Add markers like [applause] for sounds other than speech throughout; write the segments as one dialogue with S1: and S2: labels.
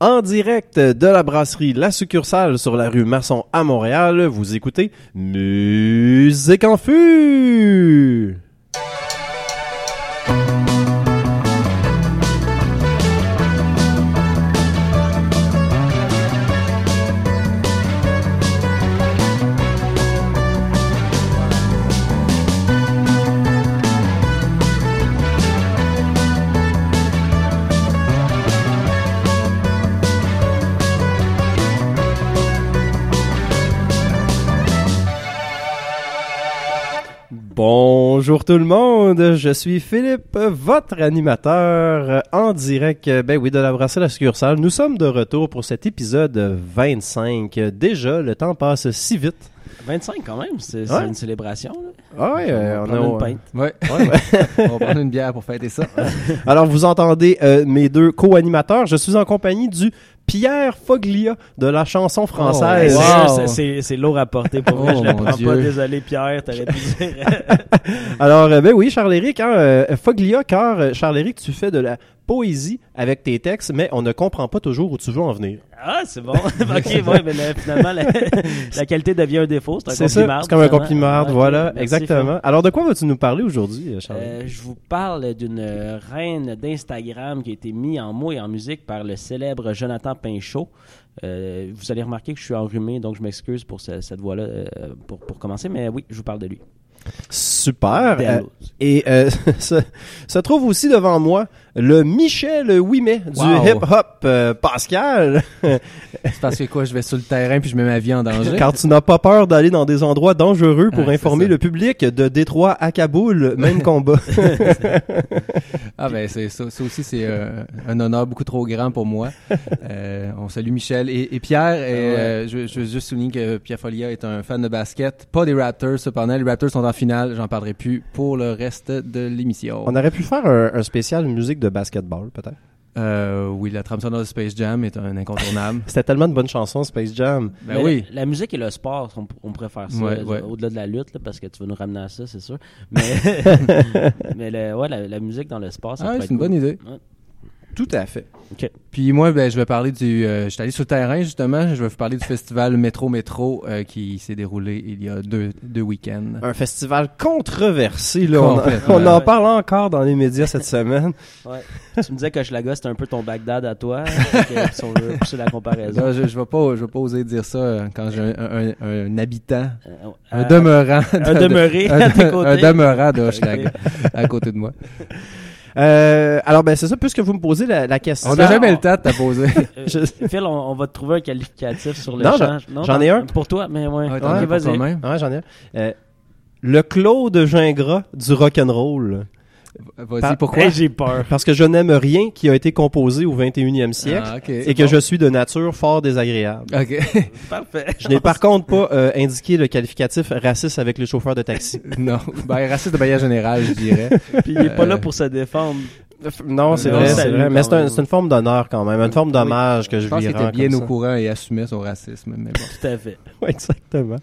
S1: En direct de la brasserie La Succursale sur la rue Masson à Montréal, vous écoutez Musique en fût. Bonjour tout le monde, je suis Philippe, votre animateur euh, en direct, euh, ben oui, de la brasserie La Succursale. Nous sommes de retour pour cet épisode 25. Déjà, le temps passe si vite.
S2: 25 quand même, c'est
S1: Ouais.
S2: une célébration. là.
S1: Ah ouais, euh,
S2: On
S1: on
S2: va
S1: a...
S2: une pinte.
S3: Ouais.
S1: Ouais, ouais. [laughs]
S3: On va prendre une bière pour fêter ça. [laughs]
S1: Alors, vous entendez euh, mes deux co-animateurs. Je suis en compagnie du Pierre Foglia de la chanson française.
S3: Oh,
S2: Sérieux,
S3: wow.
S2: c'est- lourd à porter pour vrai,
S3: Oh,
S2: je le prends
S3: Dieu.
S2: pas. Désolé Pierre, t'aurais pu dire. [laughs]
S1: Alors, euh, ben oui, Charles-Éric, hein, euh, Foglia, car euh, Charles-Éric, tu fais de la poésie avec tes textes, mais on ne comprend pas toujours où tu veux en venir.
S2: ah, c'est bon. [laughs] ok, ouais, mais là, finalement, la, [laughs] la qualité devient un défaut. C'est un compliment.
S1: c'est comme un compliment, voilà,
S2: merci,
S1: exactement. Alors, de quoi vas-tu nous parler aujourd'hui, euh, Charles?
S2: Euh, je vous parle d'une reine d'Instagram qui a été mise en mots et en musique par le célèbre Jonathan Pinchot. Euh, vous allez remarquer que je suis enrhumé, donc je m'excuse pour ce- cette voix-là euh, pour, pour commencer, mais oui, je vous parle de lui.
S1: Super. Euh, et euh, [laughs] se, se trouve aussi devant moi le Michel Ouimet du
S3: Wow.
S1: hip-hop euh, Pascal. [laughs]
S3: C'est parce que quoi, je vais sur le terrain puis je mets ma vie en danger?
S1: Car tu n'as pas peur d'aller dans des endroits dangereux pour
S3: Ah,
S1: informer le public de Détroit à Kaboul, même combat. [laughs] [laughs]
S3: Ah ben c'est ça, ça aussi c'est euh, un honneur beaucoup trop grand pour moi. Euh, on salue Michel et, et Pierre. Et, je, je veux juste souligner que Pierre Folia est un fan de basket, pas des Raptors cependant. Les Raptors sont en finale, j'en parlerai plus pour le reste de l'émission.
S1: On aurait pu faire un, un spécial musique de basketball, peut-être?
S3: Euh, oui, la trame sonore de Space Jam est un incontournable. [laughs]
S1: C'était tellement de bonnes chansons, Space Jam.
S3: ben
S2: Mais
S3: oui.
S2: La, la musique et le sport, on, faire ça
S3: Ouais, ouais.
S2: au-delà de la lutte, là, parce que tu vas nous ramener à ça, c'est sûr. Mais, [laughs] [laughs] mais le- ouais, la, la musique dans le sport, ça
S3: Ah, c'est une
S2: cool.
S3: bonne idée.
S1: Tout à fait.
S3: Puis moi, ben, je vais parler du. Euh, je suis allé sur le terrain justement. Je vais vous parler du festival Métro Métro euh, qui s'est déroulé il y a deux, deux week-ends.
S1: Un festival controversé, là. On, en
S2: Ouais.
S1: parle encore dans les médias cette semaine. [laughs]
S2: Ouais. tu me disais que Hochelaga, c'était un peu ton Bagdad à toi. Fait [laughs] que, si on veut pousser la comparaison.
S3: Je, je vais pas, je vais pas oser dire ça euh, quand j'ai un, un, un- un habitant,
S2: Euh,
S3: un demeurant,
S2: un
S3: de-
S2: demeuré [laughs]
S3: un,
S2: à tes côtés.
S3: un demeurant de Hochelaga à côté de moi.
S1: Euh, alors, ben, c'est ça, puisque vous me posez la, la question.
S3: On n'a jamais le temps de t'apposer. [laughs]
S2: Euh,
S1: Je-
S2: Phil, on, on va te trouver un qualificatif sur le
S1: Non,
S2: champ.
S1: j'en- j'en ai un.
S2: Pour toi, mais ouais.
S3: Ouais,
S2: Ok, vas-y.
S1: Ouais, j'en ai un. Euh, le Claude Gingras du rock'n'roll.
S3: Vas-y,
S1: Par-
S3: pourquoi?
S2: Hey, j'ai peur.
S1: Parce que je n'aime rien qui a été composé au 21e siècle.
S3: Ah, ok.
S1: Et que je suis de nature fort désagréable.
S3: Ok. [laughs]
S2: Parfait.
S1: Je n'ai par contre pas euh, indiqué le qualificatif raciste avec les chauffeurs de taxi.
S3: non. Ben, raciste de manière générale, je dirais.
S2: Puis il est pas
S3: Euh,
S2: là pour se défendre.
S1: Non, c'est vrai, c'est vrai. Mais c'est un- une forme d'honneur quand même, une forme d'hommage que je
S3: Je pense
S1: lui rends
S3: était bien au
S1: ça.
S3: courant et assumait son racisme. Mais bon.
S2: Tout à fait. [laughs]
S1: Ouais, exactement.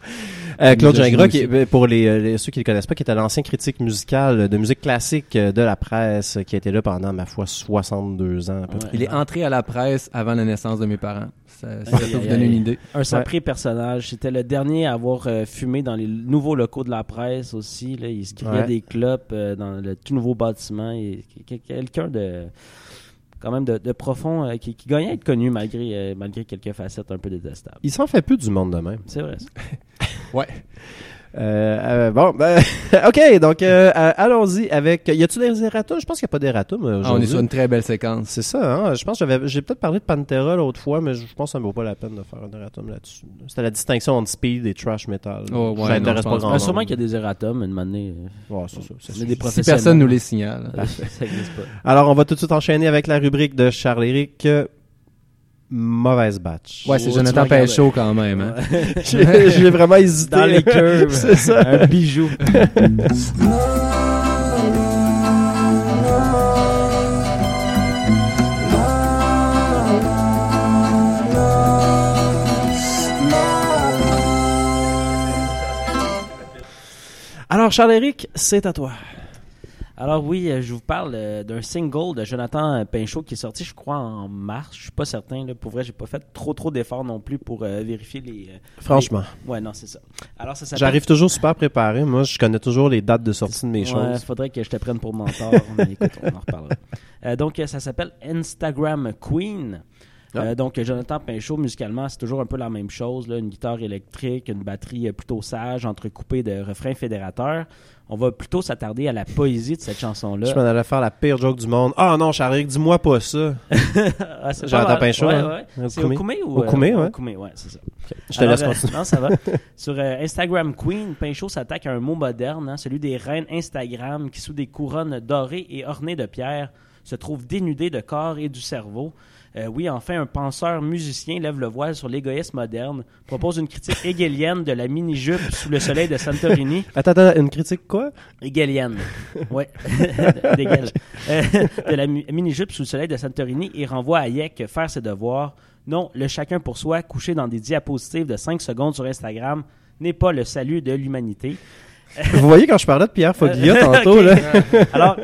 S1: Euh, Claude Gingras, qui, est- pour les, euh, les- ceux qui le connaissent pas, qui était l'ancien critique musical de musique classique euh, de la presse, qui a été là pendant, ma foi, 62 ans à peu
S2: Ouais.
S1: près.
S3: Il est entré à la presse avant la naissance de mes parents. Ça, ça peut vous donner une idée.
S2: Un sacré personnage. C'était le dernier à avoir euh, fumé dans les nouveaux locaux de la presse aussi. Là. Il se criait
S1: Ouais.
S2: des clopes euh, dans le tout nouveau bâtiment. Quelqu'un de quand même de, de profond euh, qui, qui gagnait à être connu malgré, euh, malgré quelques facettes un peu détestables.
S1: Il s'en fait plus du monde de même.
S2: C'est vrai. ça. [laughs]
S3: Ouais.
S1: Euh, euh, bon, ben, [laughs] ok, donc euh, euh, allons-y avec. Y a-tu des erratums Je pense qu'il n'y a pas d'erratum euh,
S3: Ah, on est sur une très belle séquence.
S1: C'est ça, hein? Je pense que j'avais, j'ai peut-être parlé de Pantera l'autre fois, mais je pense que ça ne vaut pas la peine de faire un erratum là-dessus. C'était la distinction entre speed et trash metal.
S3: Oh, ouais,
S1: ça
S3: non,
S1: pas grand.
S2: Ben, sûrement qu'il y a des erratums, une année.
S1: Ouais, c'est ça. c'est ça.
S2: des
S3: Si personne nous les signale.
S2: ça existe pas.
S1: Alors, on va tout de suite enchaîner avec la rubrique de Charles-Éric. Mauvaise batch.
S3: Ouais, c'est
S2: Oh,
S3: Jonathan. Pinchot quand même. Hein?
S1: j'ai, [laughs] [laughs] j'ai vraiment hésité.
S2: Dans les curves. [laughs]
S1: c'est ça.
S2: Un bijou.
S1: Alors, Charles-Éric, c'est à toi.
S2: Alors oui, euh, je vous parle euh, d'un single de Jonathan Pinchot qui est sorti, je crois, en mars. Je suis pas certain. Là. Pour vrai, j'ai pas fait trop trop d'efforts non plus pour euh, vérifier les. euh,
S1: Franchement.
S2: les- Ouais, non, c'est ça. Alors ça s'appelle.
S1: J'arrive toujours super préparé. Moi, je connais toujours les dates de sortie de mes
S2: Ouais,
S1: choses.
S2: faudrait que je te prenne pour mentor. mais écoute, on en reparlera. Euh, donc, euh, ça s'appelle Instagram Queen. Euh,
S1: Ah.
S2: donc, Jonathan Pinchot, musicalement, c'est toujours un peu la même chose. Là, une guitare électrique, une batterie euh, plutôt sage, entrecoupée de refrains fédérateurs. On va plutôt s'attarder à la poésie de cette chanson-là.
S1: Je m'en allais faire la pire joke du monde. Ah non, Charles, dis-moi pas ça. [laughs]
S2: Ah,
S1: Jonathan. Pinchot,
S2: Ouais,
S1: hein?
S2: ouais. C'est
S1: Okoumé.
S2: Ou...
S1: Okoumé,
S2: euh,
S1: ouais.
S2: Okoumé, ouais, c'est ça.
S1: Je te
S2: Alors,
S1: laisse
S2: euh,
S1: continuer.
S2: non, ça va. [laughs] Sur euh, Instagram Queen, Pinchot s'attaque à un mot moderne, hein, celui des reines Instagram qui, sous des couronnes dorées et ornées de pierres, se trouvent dénudées de corps et du cerveau. Euh, oui, enfin, un penseur musicien lève le voile sur l'égoïsme moderne, propose une critique hegelienne de la mini-jupe sous le soleil de Santorini.
S1: Attends, attends, une critique quoi?
S2: Hegelienne. Ouais. [laughs] D'Hegel. Euh, de la mi- mini-jupe sous le soleil de Santorini et renvoie à Hayek faire ses devoirs. Non, le chacun pour soi, couché dans des diapositives de 5 secondes sur Instagram, n'est pas le salut de l'humanité.
S1: Vous voyez quand je parlais de Pierre Foglia [laughs] tantôt,
S2: Ok.
S1: là?
S2: Alors,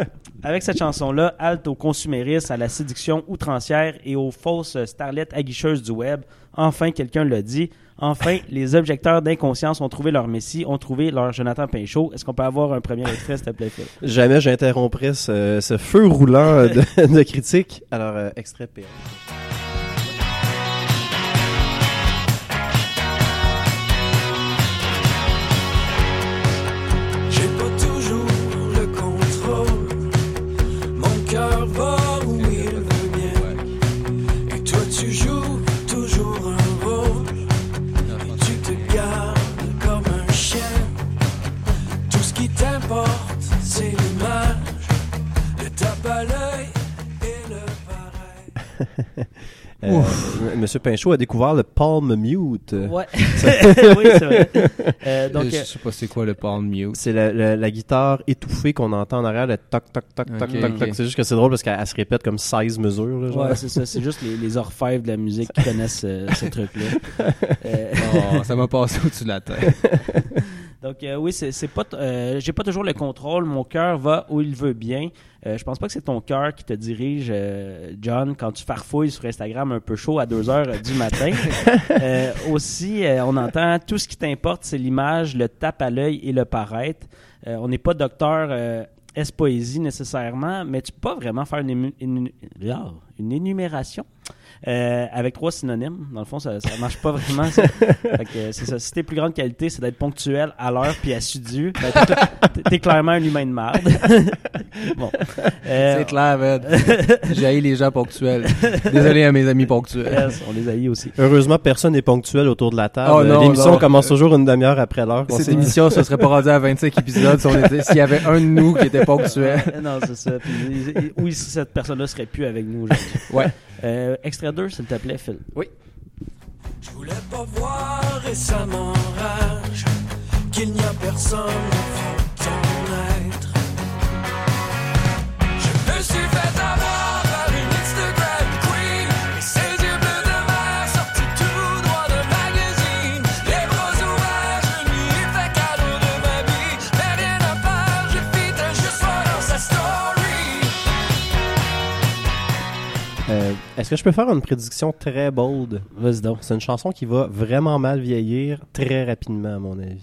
S2: avec cette chanson-là, halte au consumérisme, à la séduction outrancière et aux fausses starlettes aguicheuses du web. Enfin, quelqu'un l'a dit. Enfin, [laughs] les objecteurs d'inconscience ont trouvé leur messie, ont trouvé leur Jonathan Pinchot. Est-ce qu'on peut avoir un premier extrait, s'il te plaît, Phil?
S1: Jamais j'interromprais ce, ce feu roulant de, [laughs] de critiques. Alors, euh, extrait Pierre. [laughs] Euh, M- Monsieur Pinchot a découvert le palm mute.
S2: Ouais. [laughs] [laughs] oui, c'est vrai. Euh, donc,
S3: je sais pas c'est quoi le palm mute.
S1: C'est la, la- la guitare étouffée qu'on entend en arrière, le toc toc toc toc toc toc. C'est juste que c'est drôle parce qu'elle elle se répète comme 16 mesures. Là, genre.
S2: ouais, c'est ça. C'est juste les, les orfèvres de la musique qui connaissent euh, ce truc-là. Euh,
S3: Oh, ça m'a passé au-dessus de la tête.
S2: Donc euh, oui, c'est c'est pas t- euh, j'ai pas toujours le contrôle, mon cœur va où il veut bien. Euh, je pense pas que c'est ton cœur qui te dirige euh, John quand tu farfouilles sur Instagram un peu chaud à 2 heures euh, du matin. [laughs] Euh, aussi euh, on entend tout ce qui t'importe c'est l'image, le tape à l'œil et le paraître. Euh, on n'est pas docteur euh, S-poésie nécessairement, mais tu peux pas vraiment faire une, ému- une, ah, une énumération euh, avec trois synonymes. Dans le fond, ça, ça marche pas vraiment. ça. [laughs] Fait que, euh, c'est ça. Si tes plus grandes qualités, c'est d'être ponctuel, à l'heure puis assidu, ben, t'es- t'es- t'es clairement un humain de merde. [laughs] [laughs] bon. Euh,
S3: C'est clair, man. [laughs] J'ai haï les gens ponctuels. Désolé à mes amis ponctuels.
S2: yes, on les haït aussi.
S1: Heureusement, personne n'est ponctuel autour de la table.
S3: Oh
S1: L'émission commence toujours une demi-heure après l'heure.
S3: Cette émission, ça serait pas rendu à 25 épisodes si s'il y avait un de nous qui était ponctuel.
S2: Euh, [laughs] non, c'est ça. Puis, oui, si cette personne-là serait plus avec nous aujourd'hui.
S3: Ouais.
S2: Euh, extrait 2, s'il te plaît, Phil.
S4: Je voulais pas voir et ça m'enrage qu'il n'y a personne au fond
S1: Est-ce que je peux faire une prédiction très bold?
S2: Vas-y donc.
S1: C'est une chanson qui va vraiment mal vieillir très rapidement, à mon avis.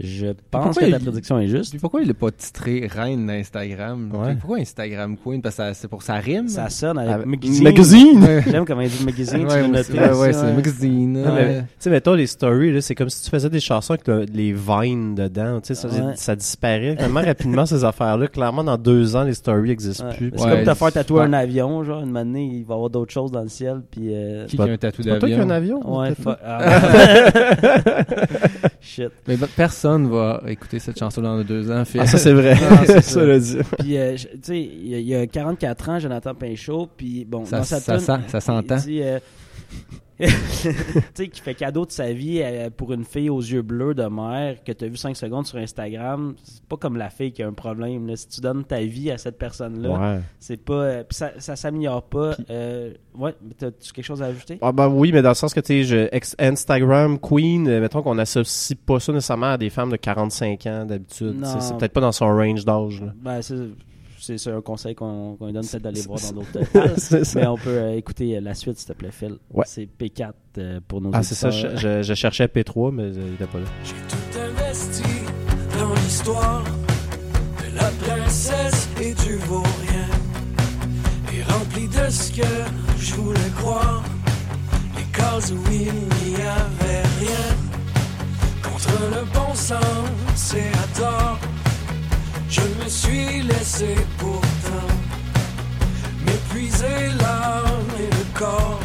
S2: Je pense que ta
S3: il-
S2: prédiction est juste.
S3: Puis pourquoi il est pas titré reine d'Instagram?
S1: Ouais.
S3: Pourquoi Instagram Queen? Parce que c'est pour sa rime?
S2: Ça sonne avec
S1: Avec-
S2: magazine.
S1: Magazine!
S2: J'aime comment il dit magazine.
S3: Ouais, c'est
S2: ouais.
S3: magazine. Ouais.
S1: tu sais, mettons les stories, c'est comme si tu faisais des chansons avec le- les vines dedans. Ça, ça disparaît tellement rapidement, ces affaires-là. Clairement, dans deux ans, les stories n'existent plus.
S2: C'est comme te faire tatouer un avion, genre, une année, il va y avoir d'autres choses dans le ciel, puis... euh,
S3: Qui
S1: pas-
S3: a un tatou
S1: C'est pas toi qui as
S3: d'avion?
S1: un avion?
S2: Ouais, ah. [laughs] [laughs] Shit.
S3: Mais bah, personne va écouter cette chanson dans deux ans, Phil.
S1: Ah, ça, c'est vrai.
S2: Non, [laughs] c'est
S1: ça,
S2: ça.
S1: le dit.
S2: Puis, euh, tu sais, il y, y a 44 ans, Jonathan Pinchot, puis bon,
S3: Ça-
S2: dans sa
S3: ça
S2: tune,
S3: sent- ça s'entend. [laughs]
S2: Tu sais, qui fait cadeau de sa vie euh, pour une fille aux yeux bleus de mer que tu as vu 5 secondes sur Instagram. C'est pas comme la fille qui a un problème. Là. Si tu donnes ta vie à cette personne-là,
S1: Ouais.
S2: c'est pas. euh, ça, ça s'améliore pas. Euh, ouais, mais t'as-tu quelque chose à ajouter?
S1: Ah ben oui, mais dans le sens que tu sais, Instagram Queen, euh, mettons qu'on associe pas ça nécessairement à des femmes de 45 ans d'habitude. C'est peut-être pas dans son range d'âge.
S2: Ben, c'est- c'est c'est un conseil qu'on lui donne peut-être d'aller voir dans d'autres [laughs]
S1: c'est.
S2: Mais on peut euh, écouter euh, la suite, s'il te plaît, Phil.
S1: Ouais.
S2: C'est P4 euh, pour nos
S1: Ah, c'est ça, je, je- je cherchais P3, mais euh, il était pas là.
S4: J'ai tout investi dans l'histoire de la princesse et du vaurien. Et rempli de ce que je voulais croire, les cases où il n'y avait rien. Contre le bon sens et à tort, me suis laissé pourtant m'épuiser l'âme et le corps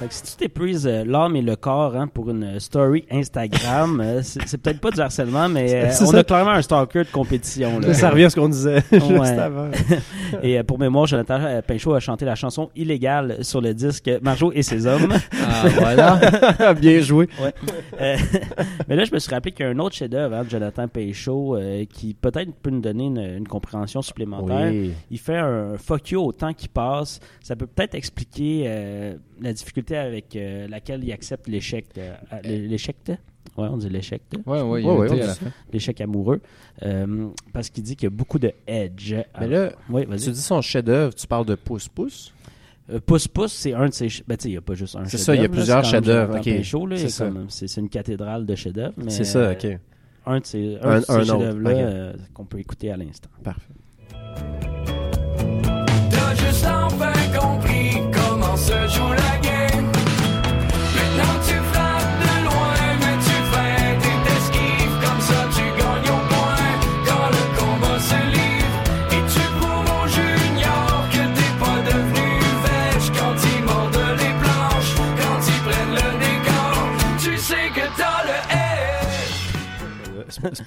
S2: Fait que si tu t'épuises euh, l'âme et le corps hein, pour une euh, story Instagram, euh, c'est c'est peut-être pas du harcèlement, mais euh,
S1: C'est
S2: on
S1: ça.
S2: a clairement un stalker de compétition. Là.
S1: Ça revient à ce qu'on disait [laughs] juste
S2: Ouais.
S1: avant. [laughs]
S2: Et euh, pour mémoire, Jonathan euh, Pinchot a chanté la chanson illégale sur le disque Marjo et ses hommes.
S3: Ah, voilà. [laughs]
S1: Bien joué.
S2: Ouais. Euh, mais là, je me suis rappelé qu'il y a un autre chef-d'œuvre hein, de Jonathan Pinchot euh, qui peut-être peut nous donner une, une compréhension supplémentaire.
S1: Oui.
S2: Il fait un fuck you au temps qui passe. Ça peut peut-être expliquer euh, la difficulté avec euh, laquelle il accepte l'échec. de- euh, l'échec, de- ouais, on dit l'échec, de-
S3: Ouais, ouais,
S1: Ouais, ouais,
S2: l'échec amoureux, Euh, parce qu'il dit qu'il y a beaucoup de edge.
S1: Mais là,
S2: oui,
S1: tu dis son chef-d'œuvre, tu parles de pouce-pouce.
S2: Euh, Pouce Pouce, c'est un de ses. Ben, tu sais, il n'y a pas juste un
S1: C'est
S2: chef-d'œuvre.
S1: ça, il y a plusieurs
S2: c'est
S1: chefs-d'œuvre,
S2: Jonathan
S1: ok.
S2: Pinchot, là, il y a
S1: C'est
S2: C'est c'est une cathédrale de chefs-d'œuvre.
S1: C'est ça,
S2: euh,
S1: ok.
S2: Un de ces, un
S1: Un-
S2: de ces
S1: un
S2: chefs-d'œuvre-là euh, qu'on peut écouter à l'instant.
S1: Parfait.
S4: T'as juste enfin compris comment se joue la game.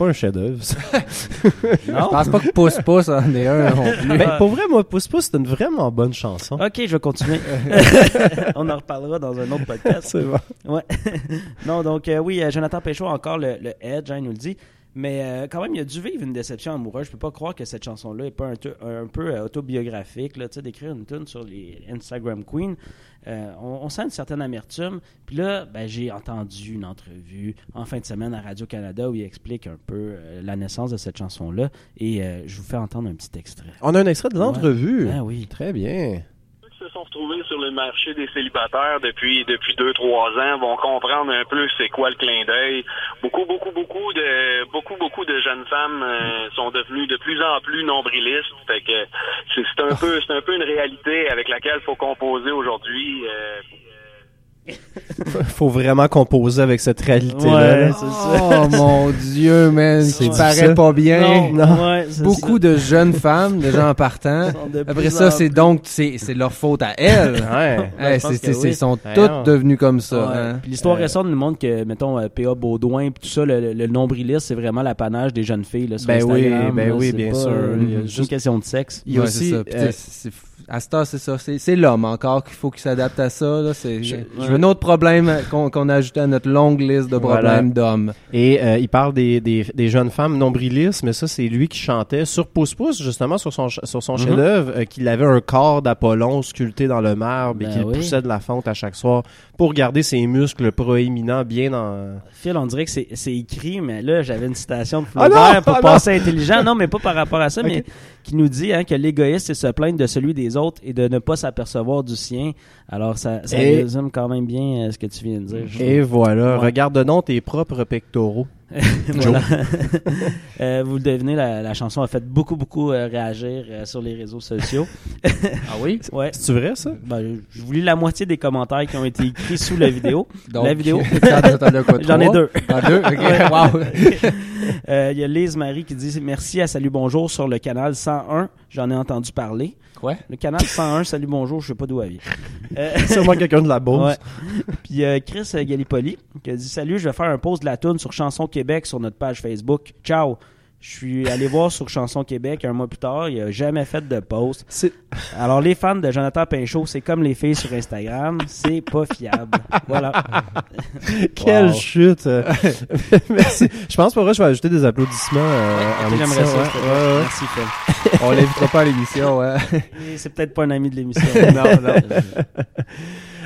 S4: Pas
S1: un chef-d'œuvre. ça. [laughs]
S3: Je pense pas que Pouce Pouce en est un non plus.
S1: Ben, pour vrai, moi, Pouce-Pouce, c'est une vraiment bonne chanson.
S2: Ok, je vais continuer. [laughs] On en reparlera dans un autre podcast.
S1: C'est bon.
S2: Ouais. [laughs] non, donc euh, oui, euh, Jonathan Péchaud encore le, le edge, hein, il nous le dit. Mais euh, quand même, il a dû vivre une déception amoureuse. Je peux pas croire que cette chanson-là est pas un, peu euh, autobiographique. Là, d'écrire une tune sur les Instagram Queens. Euh, on, on sent une certaine amertume. Puis là, ben, j'ai entendu une entrevue en fin de semaine à Radio-Canada où il explique un peu la naissance de cette chanson-là. Et je vous fais entendre un petit extrait.
S1: On a un extrait de l'entrevue.
S2: Ah oui.
S1: Très bien.
S5: Sont retrouvés sur le marché des célibataires depuis depuis deux trois ans vont comprendre un peu c'est quoi le clin d'œil. Beaucoup beaucoup beaucoup de beaucoup beaucoup de jeunes femmes euh, sont devenues de plus en plus nombrilistes. Fait que c'est c'est un peu c'est un peu une réalité avec laquelle faut composer aujourd'hui. euh, [laughs]
S1: Faut vraiment composer avec cette réalité-là.
S2: Ouais,
S1: là.
S2: c'est ça.
S3: Oh mon dieu, man,
S1: difficile.
S3: parais pas bien.
S1: Non. [laughs]
S2: Ouais, c'est
S3: Beaucoup
S2: ça.
S3: de jeunes femmes, déjà en partant.
S2: De
S3: Après ça, c'est donc c'est leur faute à elles.
S1: Ouais.
S3: C'est-
S2: oui.
S3: Sont
S1: Ouais,
S3: toutes
S1: non.
S3: devenues comme ça.
S2: Ouais.
S3: hein.
S2: L'histoire
S3: Euh,
S2: récente nous montre que, mettons, euh, P.A. Baudouin, puis tout ça, le, le, nombriliste, c'est vraiment l'apanage des jeunes filles là, sur
S1: Ben oui, ben
S2: là.
S1: oui, bien
S2: pas,
S1: sûr.
S2: euh,
S1: Il y a
S2: une
S1: juste-
S2: question de sexe.
S1: Il y a
S3: ouais,
S1: aussi, euh,
S3: à c'est ça. C'est l'homme encore qu'il faut qu'il s'adapte à ça. Là. C'est-
S1: Je-
S3: Je veux un autre problème qu'on qu'on a ajouté à notre longue liste de
S1: Voilà.
S3: problèmes d'hommes.
S1: Et euh, il parle des, des, des jeunes femmes nombrilistes, mais ça, c'est lui qui chantait sur Pouce Pouce, justement, sur son, sur son
S2: Mhm.
S1: chef-d'œuvre, euh, qu'il avait un corps d'Apollon sculpté dans le marbre et
S2: Ben
S1: qu'il
S2: oui.
S1: poussait de la fonte à chaque soir pour garder ses muscles proéminents bien dans...
S2: Phil, on dirait que c'est écrit, mais là, j'avais une citation de
S1: Ah
S2: Flaubert
S1: non!
S2: pour
S1: Ah non!
S2: passer intelligent. Non, mais pas par rapport à ça, [laughs] mais qui nous dit hein, que l'égoïste, c'est se plaindre de celui des autres et de ne pas s'apercevoir du sien. Alors, ça, ça
S1: Et-
S2: résume quand même bien euh, ce que tu viens de dire. je
S1: Et voilà,
S2: Ouais.
S1: regarde donc tes propres pectoraux. [laughs]
S2: Voilà. [laughs] Euh, vous le devinez, la, la chanson a fait beaucoup, beaucoup euh, réagir euh, sur les réseaux sociaux. [laughs]
S3: Ah oui?
S2: Ouais.
S1: C'est vrai, ça?
S2: Ben, je vous lis la moitié des commentaires qui ont été écrits sous la vidéo. la vidéo. J'en ai deux.
S3: Ah, deux? Ok,
S2: Ouais.
S3: wow.
S2: Euh, Il y a Lise Marie qui dit merci à Salut Bonjour sur le canal 101. J'en ai entendu parler.
S3: Quoi?
S2: Le canal 101, Salut Bonjour, je sais pas d'où elle vient. [laughs] Euh,
S1: Sûrement quelqu'un de la Beauce.
S2: Ouais. Puis euh, Chris Gallipoli qui a dit Salut, je vais faire un post de la tune sur Chanson Québec sur notre page Facebook. Ciao. Je suis allé voir sur Chanson Québec un mois plus tard. Il a jamais fait de post. Alors, les fans de Jonathan Pinchot, c'est comme les filles sur Instagram. C'est pas fiable. Voilà. [laughs]
S1: Quelle
S2: Wow.
S1: chute! [laughs] Merci. Je pense pour vrai, je vais ajouter des applaudissements euh, en
S2: ça.
S1: ouais. Ouais, ouais.
S2: Merci, Phil.
S3: On l'invitera pas à l'émission,
S2: C'est peut-être pas un ami de l'émission. [laughs]
S3: Non, non.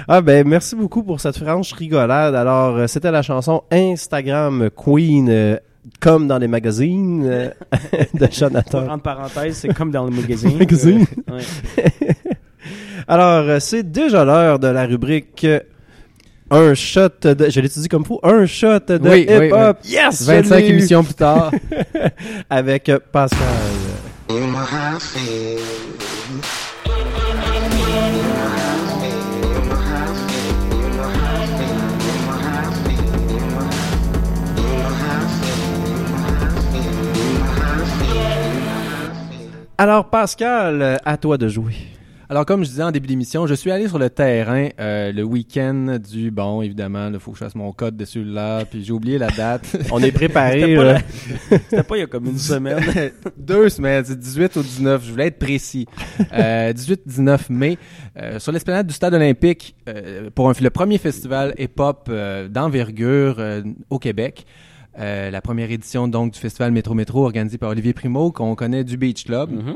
S1: Ah ben merci beaucoup pour cette franche rigolade. Alors euh, c'était la chanson Instagram Queen euh, comme dans les magazines euh, [laughs] de Jonathan.
S2: Entre parenthèses, c'est comme dans le magazine. [laughs]
S1: Magazine.
S2: Euh, ouais. [laughs]
S1: Alors, euh, c'est déjà l'heure de la rubrique euh, Un shot de. Je l'étudie comme faut. Un shot de
S3: Oui, oui,
S1: hip-hop. Yes! je
S3: 25
S1: l'ai eu.
S3: émissions plus tard.
S1: Avec Pascal. Alors, Pascal, à toi de jouer.
S3: Alors, comme je disais en début d'émission, je suis allé sur le terrain euh, le week-end du... Bon, évidemment, il faut que je fasse mon code de celui-là, puis j'ai oublié la date. [laughs]
S1: On est préparé. [laughs]
S2: C'était pas, il y a comme une semaine. [laughs]
S3: Deux semaines, c'est 18 au 19, je voulais être précis. Euh, 18-19 mai, euh, sur l'esplanade du Stade olympique, euh, pour un- le premier festival hip-hop euh, d'envergure euh, au Québec. Euh, la première édition donc du festival Métro Métro organisé par Olivier Primo qu'on connaît du Beach Club.
S2: Mhm.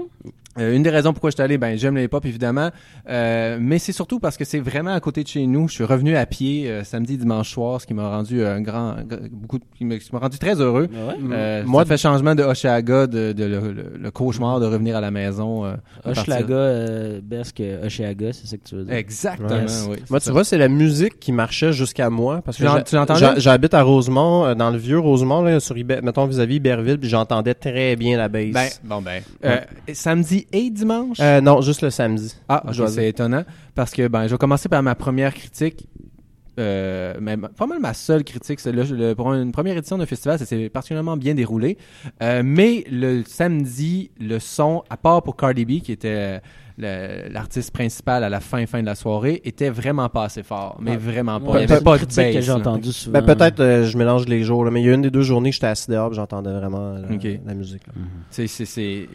S3: Euh, une des raisons pourquoi je suis allé, ben j'aime le hip-hop évidemment, euh, mais c'est surtout parce que c'est vraiment à côté de chez nous. Je suis revenu à pied euh, samedi, dimanche soir, ce qui m'a rendu un grand, beaucoup, qui m'a qui m'a rendu très heureux.
S2: Ah ouais?
S3: Euh,
S1: Moi,
S3: ça fait changement de Oshaga, de, de le, le- le cauchemar de revenir à la maison. euh,
S2: euh, best que Hochelaga, c'est ça que tu veux dire?
S3: Exactement,
S2: Yes.
S3: oui.
S1: Moi, tu
S3: ça.
S1: vois, c'est la musique qui marchait jusqu'à moi. Parce que J'habite à Rosemont, euh, dans le vieux Rosemont, là, sur Iber- mettons vis-à-vis Iberville, puis j'entendais très bien la bass.
S3: Ben, bon ben. Euh, samedi et dimanche?
S1: Euh, non, juste le samedi.
S3: ah, c'est étonnant parce que ben, je vais commencer par ma première critique. Euh, mais pas mal ma seule critique, c'est le, le- pour une première édition d'un festival, ça s'est particulièrement bien déroulé. Euh, mais le samedi, le son, à part pour Cardi B, qui était le- l'artiste principal à la fin fin de la soirée, était vraiment pas assez fort. Mais
S2: Ouais.
S3: vraiment pas.
S2: Ouais,
S3: Il y avait pas de
S2: critique
S3: bass.
S2: que j'ai entendu souvent.
S1: Ben, peut-être euh, je mélange les jours, là, mais il y a une des deux journées que j'étais assis dehors, j'entendais vraiment la, musique.
S3: C'est, c'est, c'est,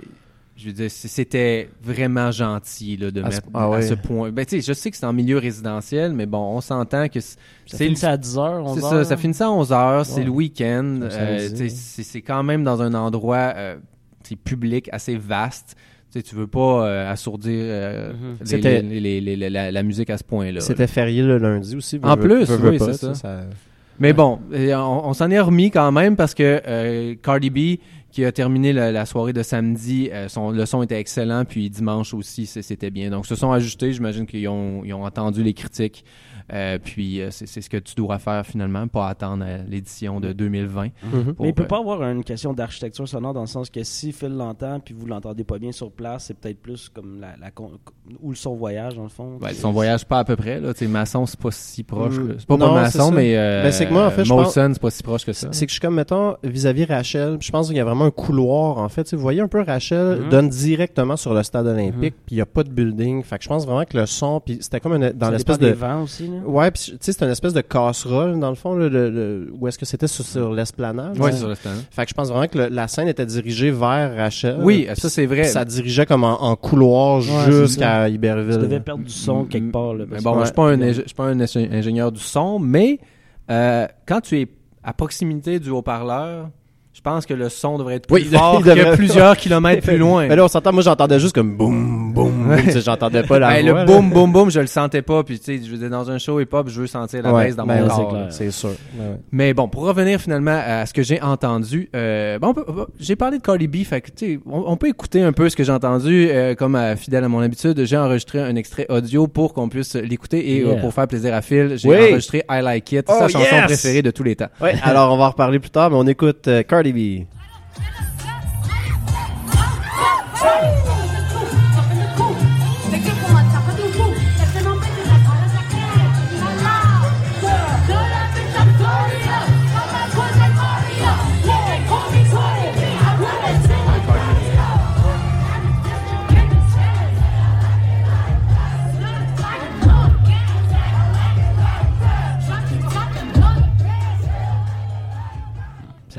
S3: je veux dire, c'était vraiment gentil là, de
S1: À ce-
S3: mettre
S1: ah
S3: à
S1: ouais.
S3: ce point. Ben, tu sais, je sais que c'est en milieu résidentiel, mais bon, on s'entend que c'est,
S2: Ça finissait à 10h, 11h.
S3: c'est ça, ça finissait à 11 heures, c'est le week-end. Euh, c'est, c'est quand même dans un endroit euh, tu sais, public assez vaste. Tu sais, tu veux pas euh, assourdir euh,
S2: Mhm.
S3: les-
S1: C'était-
S3: les- les- les- les- la, la musique à ce point-là.
S1: C'était férié le lundi aussi.
S3: En plus,
S1: veux- veux
S3: oui,
S1: pas,
S3: c'est ça.
S1: ça.
S3: Mais bon, on, on s'en est remis quand même parce que euh, Cardi B, qui a terminé la, soirée de samedi, euh, son, le son était excellent, puis dimanche aussi, c'était bien. Donc, se sont ajustés, j'imagine qu'ils ont, ils ont entendu les critiques, euh, puis euh, c'est c'est ce que tu dois faire finalement, pas attendre euh, l'édition de 2020.
S1: Mhm.
S3: pour,
S2: Mais il peut pas avoir une question d'architecture sonore dans le sens que si Phil l'entend puis vous l'entendez pas bien sur place, c'est peut-être plus comme la, la le son voyage dans le fond.
S3: Ouais, son voyage pas à peu près là, tu maçon c'est pas si proche,
S1: Mm,
S3: que- c'est pas
S1: non,
S3: pas maçon mais euh,
S1: Ben, c'est que moi, en fait, je pense-
S3: Molson c'est pas si proche que ça.
S1: C'est que je suis comme, mettons, vis-à-vis Rachel, puis je pense qu'il y a vraiment un couloir, en fait. Vous voyez un peu, Rachel
S2: Mhm.
S1: donne directement sur le stade olympique, puis il n'y a pas de building. Fait que je pense vraiment que le son, puis c'était comme une- dans
S2: ça
S1: l'espèce de...
S2: des vents aussi. Là.
S1: Ouais, puis tu sais, c'était une espèce de casserole, dans le fond, là, le, le- où est-ce que c'était sur, sur l'esplanade?
S3: C'est sur le stand.
S1: Fait que je pense vraiment que le- la scène était dirigée vers Rachel.
S3: Oui, ça c'est vrai.
S1: Ça dirigeait comme en, en couloir
S2: c'est
S1: jusqu'à
S2: Tu
S1: Iberville.
S2: devais perdre du son
S3: Mm,
S2: quelque part. Là,
S3: Mais
S2: parce
S3: bon, moi, je suis pas un, je suis pas un ingé- ingénieur du son, mais euh, quand tu es à proximité du haut-parleur, je pense que le son devrait être plus
S1: Oui, [laughs] il
S3: fort
S1: devrait-
S3: que plusieurs [laughs] kilomètres plus loin.
S1: Mais là, on s'entend, moi j'entendais juste comme boum, boum, boum. J'entendais pas la [laughs]
S3: Ben,
S1: voix.
S3: le boum boum boum, je le sentais pas. Puis tu sais, je veux dire, dans un show hip-hop, je veux sentir la
S1: Ouais,
S3: baisse dans
S1: ben,
S3: mon
S1: c'est
S3: corps.
S1: C'est sûr. Ouais.
S3: Mais bon, pour revenir finalement à ce que j'ai entendu, euh, bon, j'ai parlé de Cardi B, fait que tu sais, on, on peut écouter un peu ce que j'ai entendu. euh, comme fidèle à mon habitude, j'ai enregistré un extrait audio pour qu'on puisse l'écouter et euh, pour faire plaisir à Phil, j'ai
S1: Oui.
S3: enregistré I Like It,
S1: Oh,
S3: sa chanson préférée de tous les temps.
S1: Ouais, alors on va en reparler plus tard, mais on écoute euh, Cardi B.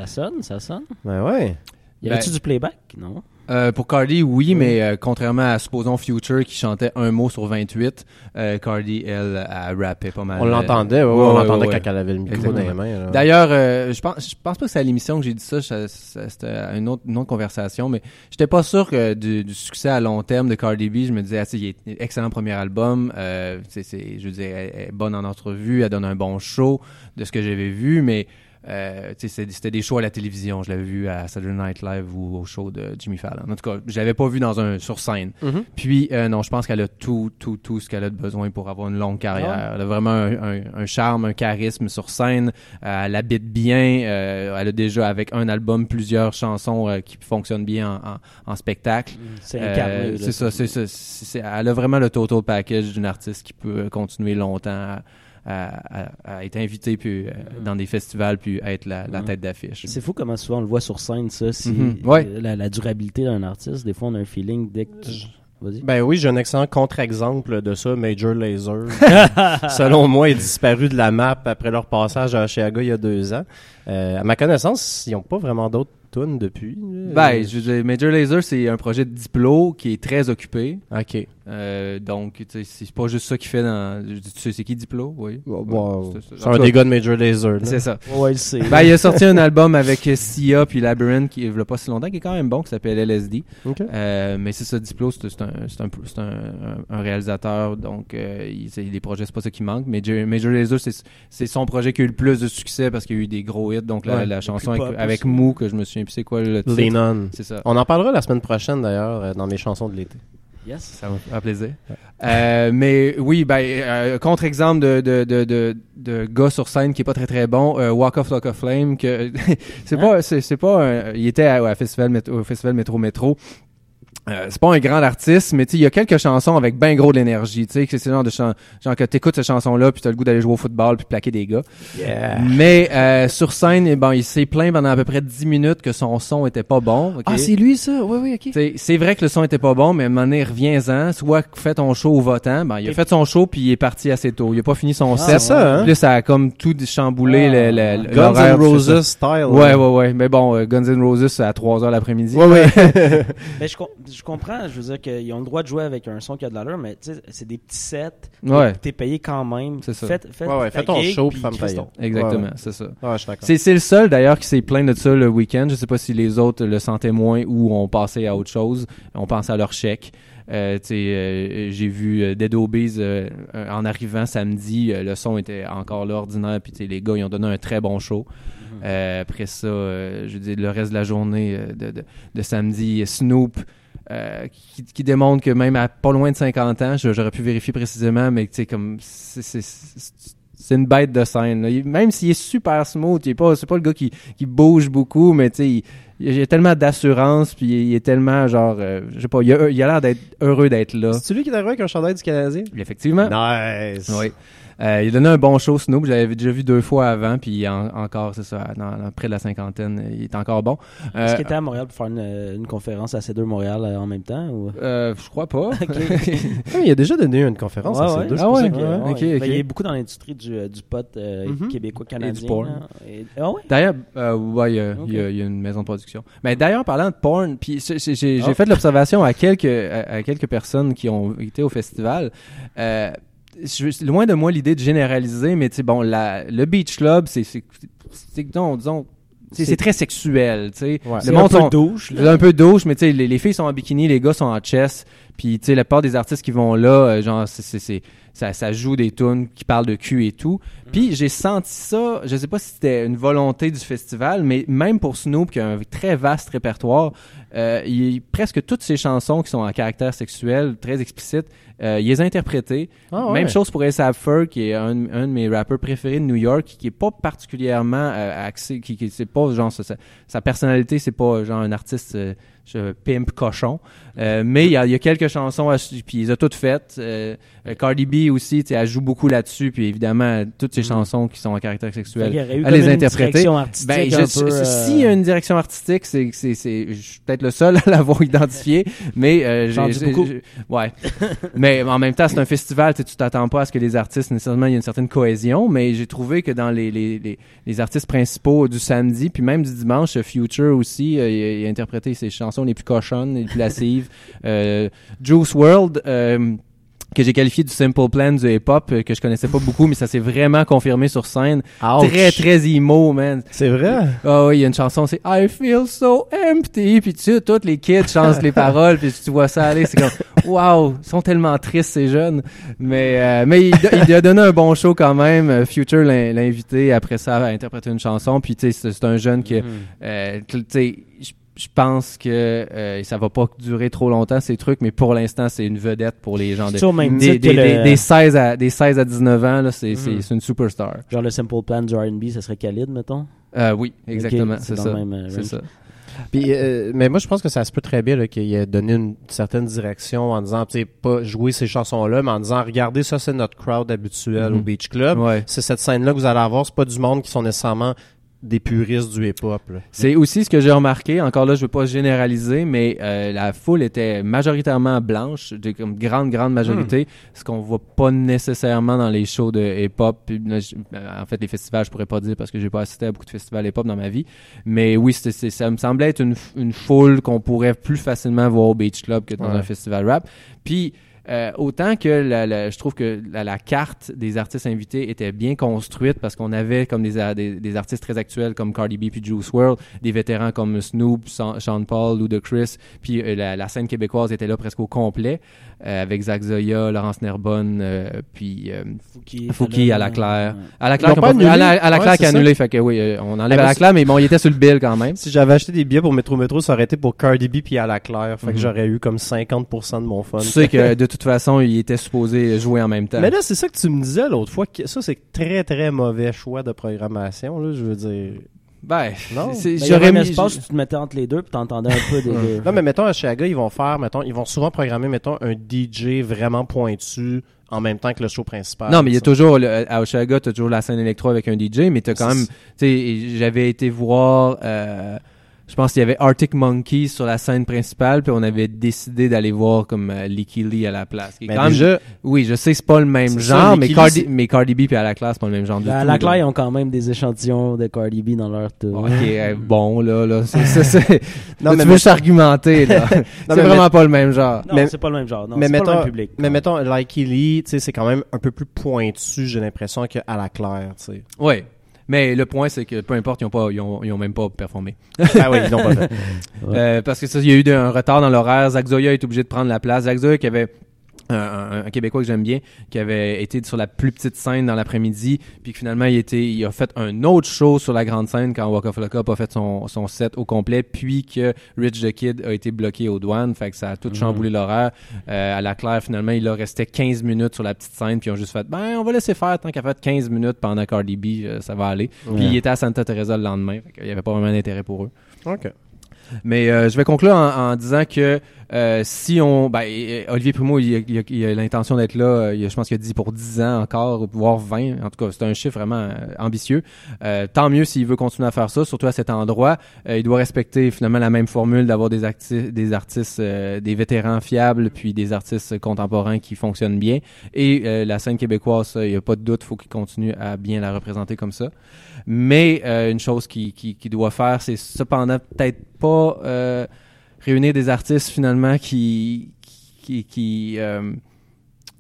S2: sonne, ça sonne.
S1: Ben ouais.
S2: Y
S3: Ben-
S2: avait-tu du playback? Non.
S3: Euh, pour Cardi, oui, mais euh, contrairement à supposons Future qui chantait un mot sur 28, euh, Cardi, elle, a rappé pas mal.
S1: On l'entendait, ouais,
S3: ouais,
S1: on
S3: ouais,
S1: l'entendait
S3: ouais.
S1: quand elle avait le micro dans les mains.
S3: D'ailleurs, euh, je pense, je pense pas que c'est à l'émission que j'ai dit ça, ça- ça- c'était à une autre, une autre conversation, mais j'étais pas sûr que du, du succès à long terme de Cardi B. Je me disais, ah, tu sais, il est excellent premier album, euh, c'est, c'est, je veux dire, elle, elle est bonne en entrevue, elle donne un bon show de ce que j'avais vu, mais euh, c'était des shows à la télévision. Je l'avais vu à Saturday Night Live ou au show de Jimmy Fallon. En tout cas, je l'avais pas vu dans un sur scène.
S1: Mhm.
S3: Puis euh, non, je pense qu'elle a tout, tout, tout ce qu'elle a de besoin pour avoir une longue carrière. Elle a vraiment un, un- un charme, un charisme sur scène. Euh, elle habite bien. euh, elle a déjà avec un album plusieurs chansons qui fonctionnent bien en, en- en spectacle.
S2: C'est incarné.
S3: c'est ça, c'est ça. c'est- c'est- elle a vraiment le total package d'une artiste qui peut continuer longtemps à, à- à- à être invitée puis, euh, dans des festivals puis à être la, la
S2: Mhm.
S3: tête d'affiche.
S2: C'est fou comment souvent on le voit sur scène, ça. Si,
S3: Mhm. Ouais.
S2: la, la durabilité d'un artiste, des fois on a un feeling dès que tu... Vas-y.
S1: Ben oui, j'ai un excellent contre-exemple de ça, Major Laser. [laughs] Selon moi, est disparu de la map après leur passage à Chicago il y a deux ans. Euh, à ma connaissance, ils n'ont pas vraiment d'autres tunes depuis.
S3: Ben, je veux dire, Major Laser, c'est un projet de diplo qui est très occupé.
S1: Ok.
S3: Euh, donc, tu sais, c'est pas juste ça qu'il fait dans. Tu sais, c'est qui Diplo, oui.
S1: Bon,
S3: Ouais, c'est-
S1: un des gars de Major Laser.
S3: C'est ça.
S2: Ouais, il sait.
S3: Ben, il a sorti un album avec Sia puis Labyrinth qui a pas si longtemps, qui est quand même bon, qui s'appelle LSD.
S1: Ok.
S3: Euh, mais c'est ça, Diplo, c'est un, un, réalisateur, donc euh, il, les projets, c'est pas ça qui manque. Mais Major, Major Lazer, c'est son projet qui a eu le plus de succès parce qu'il y a eu des gros hits. Donc la,
S1: Ouais,
S3: la
S2: le
S3: chanson avec, avec. Mou, que je me souviens plus c'est quoi le titre?
S1: Lean On.
S3: C'est ça.
S1: On en parlera la semaine prochaine d'ailleurs euh, dans mes chansons de l'été.
S2: Yes.
S3: Ça me fait plaisir. Euh, mais oui, ben, euh, contre-exemple de, de, de, de, de gars sur scène qui est pas très très bon, euh, Walk of Like a Flame, que [laughs] c'est
S2: Hein?
S3: pas, c'est, c'est pas, un- il était à, à festival, au festival Métro Métro. Euh, c'est pas un grand artiste, mais tu sais, il y a quelques chansons avec ben gros de l'énergie, tu sais, que c'est le genre de chan- genre que t'écoutes cette chanson-là, puis t'as le goût d'aller jouer au football puis plaquer des gars. Mais euh, sur scène, eh ben, il s'est plaint pendant à peu près 10 minutes que son son était pas bon.
S1: Ah, c'est lui ça? Oui, oui, ok.
S3: C'est vrai que le son était pas bon, mais à un moment donné, reviens-en. Soit fais ton show au votant. Ben, il a
S2: Et-
S3: fait son show puis il est parti assez tôt. Il a pas fini son
S2: Ah,
S3: set.
S1: C'est ça, hein?
S3: Puis là, ça a comme tout chamboulé
S2: Ah.
S3: le, le,
S1: Guns N' Roses style.
S3: Ouais, ouais, ouais. Mais bon, euh, Guns N' Roses, c'est à 3 heures l'après-midi.
S1: Ouais, ouais. [laughs]
S2: Mais je, je comprends, je veux dire qu'ils ont le droit de jouer avec un son qui a de l'allure, mais c'est des petits sets.
S3: Ouais.
S2: T'es payé quand même.
S3: C'est ça.
S2: Faites, faites
S1: Ouais, ouais,
S2: ta
S1: fais ton
S2: gig,
S1: show,
S2: puis Christ,
S1: gueule.
S3: Exactement,
S1: Ouais, ouais.
S3: c'est ça.
S1: Ouais, je suis d'accord.
S3: C'est, c'est le seul d'ailleurs qui s'est plaint de ça le week-end. Je sais pas si les autres le sentaient moins ou ont passé à autre chose. On pensait à leur chèque. Euh, euh, j'ai vu euh, Dead Obies euh, en arrivant samedi, euh, le son était encore là ordinaire, puis les gars ils ont donné un très bon show. Euh, après ça, euh, je veux dire, le reste de la journée euh, de, de, de samedi, Snoop, euh, qui, qui démontre que même à pas loin de 50 ans, j'aurais pu vérifier précisément, mais tu sais, comme c'est- une bête de scène. là. Même s'il est super smooth, il est pas, c'est pas le gars qui, qui bouge beaucoup, mais tu sais, il, il a tellement d'assurance, puis il est tellement genre, euh, je sais pas, il a, l'air d'être heureux d'être là.
S1: C'est lui qui est arrivé avec un chandail du Canadien?
S3: Effectivement.
S1: Nice.
S3: Oui. Euh, il a donné un bon show, Snoop. Je l'avais déjà vu deux fois avant, puis en- encore, c'est ça, dans, dans près de la cinquantaine, il est encore bon. Euh,
S2: Est-ce qu'il était à Montréal pour faire une, une conférence à C2 Montréal euh, en même temps? Ou...
S3: euh, je crois pas. [laughs] [laughs]
S1: Ah, il a déjà donné une conférence
S2: Ouais,
S1: à ces
S2: ouais.
S1: deux.
S3: Ah ouais?
S1: ça que-
S2: Ouais, ouais.
S3: ok,
S2: Ben, il est beaucoup dans l'industrie du, euh, du pot euh,
S1: Mhm.
S2: québécois-canadien.
S3: porn.
S2: là. Et- Ah ouais?
S3: D'ailleurs, euh, ouais, il y, a- il y a- il y a une maison de production. Mais d'ailleurs, parlant de porn, puis j'ai- j'ai j'ai
S2: Ah.
S3: fait l'observation à quelques à, à quelques personnes qui ont été au festival. Je- loin de moi l'idée de généraliser, mais tu sais, bon, la, le beach club, c'est c'est disons, disons c'est très sexuel, tu sais.
S1: Ouais.
S3: Le
S2: C'est
S3: monde
S2: un peu
S3: sont-
S2: douche.
S3: Un peu douche, mais tu sais, les, les filles sont en bikini, les gars sont en chess. Puis, tu sais, la part des artistes qui vont là, euh, genre, c'est- ça, ça joue des tunes qui parlent de cul et tout. Puis, j'ai senti ça, je sais pas si c'était une volonté du festival, mais même pour Snoop, qui a un très vaste répertoire, euh, il, presque toutes ses chansons qui sont à caractère sexuel, très explicite, euh, il les a interprétées.
S1: Ah, ouais.
S3: Même chose pour A$AP Ferg, qui est un, un de mes rappeurs préférés de New York, qui est pas particulièrement euh, axé, qui, qui c'est pas genre sa, sa- sa personnalité, c'est pas genre un artiste euh, je pimp cochon, Euh, mais il y a, il y a quelques chansons, à- puis il les a toutes faites. Euh, euh, Cardi B aussi, elle joue beaucoup là-dessus, puis évidemment toutes ces chansons qui sont à caractère sexuel.
S2: comme
S3: les interpréter. Ben, je,
S2: peu, euh,
S3: s'il y a une direction artistique, c'est, c'est, c'est, je suis peut-être le seul [laughs] à l'avoir identifié, mais euh, j'ai- j'ai-
S2: beaucoup.
S3: j'ai- ouais. [laughs] mais en même temps, c'est un festival, tu t'attends pas à ce que les artistes nécessairement il y a une certaine cohésion, mais j'ai trouvé que dans les, les, les, les artistes principaux du samedi, puis même du dimanche, Future aussi, euh, il, a, il a interprété ses chansons les plus cochonnes, les plus lascives. [laughs] Euh, Juice World. Euh, que j'ai qualifié du simple plan du hip-hop, euh, que je connaissais pas beaucoup, mais ça s'est vraiment confirmé sur scène.
S1: Ouch.
S3: Très, très emo, man.
S1: C'est vrai?
S3: Ah oui, il y a une chanson, c'est I feel so empty. Puis tu sais, tous les kids chantent les [laughs] paroles, puis tu vois ça aller, c'est comme, wow, ils sont tellement tristes ces jeunes. Mais euh, mais il, il a donné un bon show quand même. Future l'a invité après ça à interpréter une chanson. Puis tu sais, c'est un jeune qui, euh, tu sais, je- pense que euh, ça va pas durer trop longtemps ces trucs, mais pour l'instant c'est une vedette pour les gens de,
S2: même
S3: des,
S2: titre
S3: des, des,
S2: le-
S3: des 16 à des 16 à 19 ans là, c'est c'est c'est une superstar.
S2: Genre le simple plan du R&B, ça serait Khalid, mettons?
S3: Euh, oui, exactement, c'est ça.
S2: euh,
S3: C'est ça.
S1: Puis, euh, mais moi, je pense que ça se peut très bien là, qu'il ait donné une certaine direction en disant, tu sais, pas jouer ces chansons-là, mais en disant, regardez, ça, c'est notre crowd habituel
S3: Mhm.
S1: au Beach Club.
S3: Ouais.
S1: C'est cette scène-là que vous allez avoir. C'est pas du monde qui sont nécessairement des puristes du hip-hop.
S3: C'est aussi ce que j'ai remarqué. Encore là, je veux pas généraliser, mais euh, la foule était majoritairement blanche, de comme grande grande majorité, ce qu'on voit pas nécessairement dans les shows de hip-hop. Euh, En fait, les festivals, je pourrais pas dire parce que j'ai pas assisté à beaucoup de festivals hip-hop dans ma vie. Mais oui, ça me semblait être une, une foule qu'on pourrait plus facilement voir au Beach Club que dans
S1: Ouais.
S3: un festival rap. Puis euh, autant que la- je trouve que la, carte des artistes invités était bien construite parce qu'on avait comme des, des, des artistes très actuels comme Cardi B puis Juice WRLD, des vétérans comme Snoop, Sean Paul, Ludacris, puis euh, la scène québécoise était là presque au complet euh, avec Zach Zoya, Laurence Nerbonne, euh, puis euh,
S2: Fouki,
S3: Fouki à la claire. À la claire,
S1: pas annulé?
S3: à la, à la claire qui a annulé, fait que oui, euh, on enlève à la
S1: mais
S3: claire, mais bon, il était sur le bill quand même.
S1: Si j'avais acheté des billets pour Métro Métro, ça aurait été pour Cardi B puis à la claire. Fait que
S3: Mhm.
S1: j'aurais eu comme 50% de mon fun.
S3: Tu sais que de toute façon, il était supposé jouer en même temps.
S1: Mais là, c'est ça que tu me disais l'autre fois. que Ça, c'est très, très mauvais choix de programmation. Là, je veux dire.
S3: Ben,
S1: Non.
S3: c'est-
S2: Ben, il y
S3: j'aurais mis-
S2: espace où tu te mettais entre les deux puis t'entendais un peu des [laughs] deux.
S1: Non, mais mettons, à Chiaga, ils vont faire, mettons, ils vont souvent programmer, mettons, un DJ vraiment pointu en même temps que le show principal.
S3: Non, mais il y a toujours, le- à Oshaga, t'as toujours la scène électro avec un DJ, mais t'as quand même, tu sais, j'avais été voir, euh, je pense qu'il y avait Arctic Monkeys sur la scène principale, puis on avait décidé d'aller voir comme euh, Licky Lee à la place. est
S1: Mais
S3: quand même-
S1: déjà,
S3: oui, je sais que c'est pas le même genre,
S1: ça,
S3: mais
S1: Licky
S3: Cardi, mais Cardi B puis à la classe, c'est pas le même genre du
S2: La,
S3: tout.
S2: la
S3: là.
S2: Claire, ils ont quand même des échantillons de Cardi B dans leur tour.
S3: Ok, euh, [laughs] bon, là, là, c'est, c'est, c'est-
S1: Non,
S3: là,
S1: mais
S3: tu veux s'argumenter, là. c'est
S1: mais
S3: vraiment pas le même genre.
S2: Non,
S1: Mais-
S2: c'est pas le même genre. Non,
S1: mais
S2: c'est pas
S1: mettons,
S2: le même public.
S1: mais mettons, Like Lee, tu sais, c'est quand même un peu plus pointu, j'ai l'impression, qu'à la claire, tu sais.
S3: Ouais. Mais le point, c'est que peu importe, ils ont pas, ils ont, ils ont même pas performé.
S1: ah oui, ils l'ont pas fait.
S2: Ouais. [laughs]
S3: Euh, parce que ça, il y a eu un retard dans l'horaire. Zach Zoya est obligé de prendre la place. Zach Zoya qui avait un, un- un Québécois que j'aime bien, qui avait été sur la plus petite scène dans l'après-midi, puis que finalement il était, il a fait un autre show sur la grande scène quand Walk of the Cup a fait son, son set au complet, puis que Rich the Kid a été bloqué aux douanes, fait que ça a tout chamboulé l'horaire. Euh, à la claire, finalement, il leur restait 15 minutes sur la petite scène, puis ils ont juste fait, ben on va laisser faire tant qu'à fait 15 minutes pendant Cardi B, euh, ça va aller. Puis il était à Santa Teresa le lendemain, fait qu'il y avait pas vraiment d'intérêt pour eux.
S1: OK.
S3: Mais euh, je vais conclure en, en disant que euh, si on... Ben, Olivier Primo, il a, l'intention d'être là, euh, il a- je pense qu'il a dit pour 10 ans encore, voire 20. En tout cas, c'est un chiffre vraiment euh, ambitieux. Euh, tant mieux s'il veut continuer à faire ça, surtout à cet endroit. Euh, il doit respecter finalement la même formule d'avoir des, acti- des artistes, des vétérans fiables, puis des artistes contemporains qui fonctionnent bien. Et la scène québécoise, il n'y a pas de doute, faut qu'il continue à bien la représenter comme ça. Mais euh, une chose qu'il qui, qui doit faire, c'est cependant peut-être pas euh, réunir des artistes finalement qui qui, qui euh,